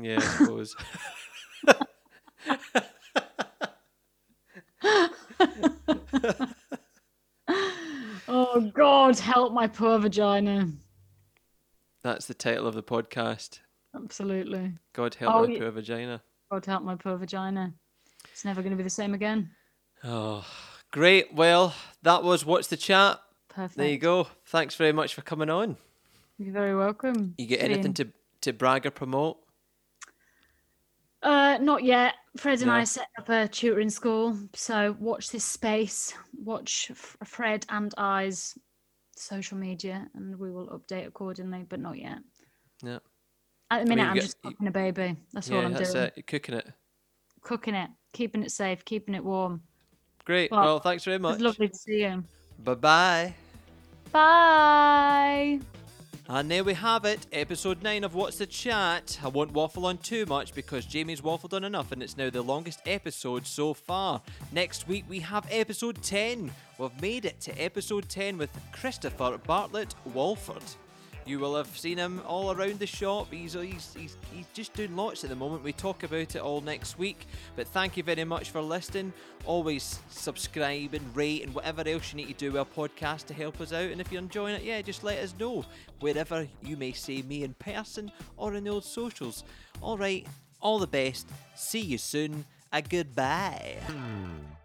Yeah, I suppose. oh god help my poor vagina That's the title of the podcast. Absolutely God help Oh, my poor vagina. God help my poor vagina. It's never going to be the same again. Oh, great. Well, that was what's the chat. Perfect. There you go. Thanks very much for coming on. You're very welcome. You get anything to to brag or promote? Uh, not yet. Fred and No. I set up a tutoring school, so watch this space. Watch F- Fred and I's social media and we will update accordingly, but not yet. Yeah. At the minute, you I'm get- just you- cooking a baby. That's all I'm that's doing. it. You're cooking it. Cooking it, keeping it safe, keeping it warm. Great. Well, Well, thanks very much. lovely to see you. Bye bye. Bye. And there we have it, episode 9 of What's the Chat. I won't waffle on too much because Jamie's waffled on enough and it's now the longest episode so far. Next week we have episode 10. We've made it to episode 10 with Christopher Bartlett Walford. You will have seen him all around the shop. He's, he's, he's, he's just doing lots at the moment. We talk about it all next week. But thank you very much for listening. Always subscribe and rate and whatever else you need to do with our podcast to help us out. And if you're enjoying it, yeah, just let us know wherever you may see me in person or in the old socials. All right, all the best. See you soon. A goodbye. Hmm.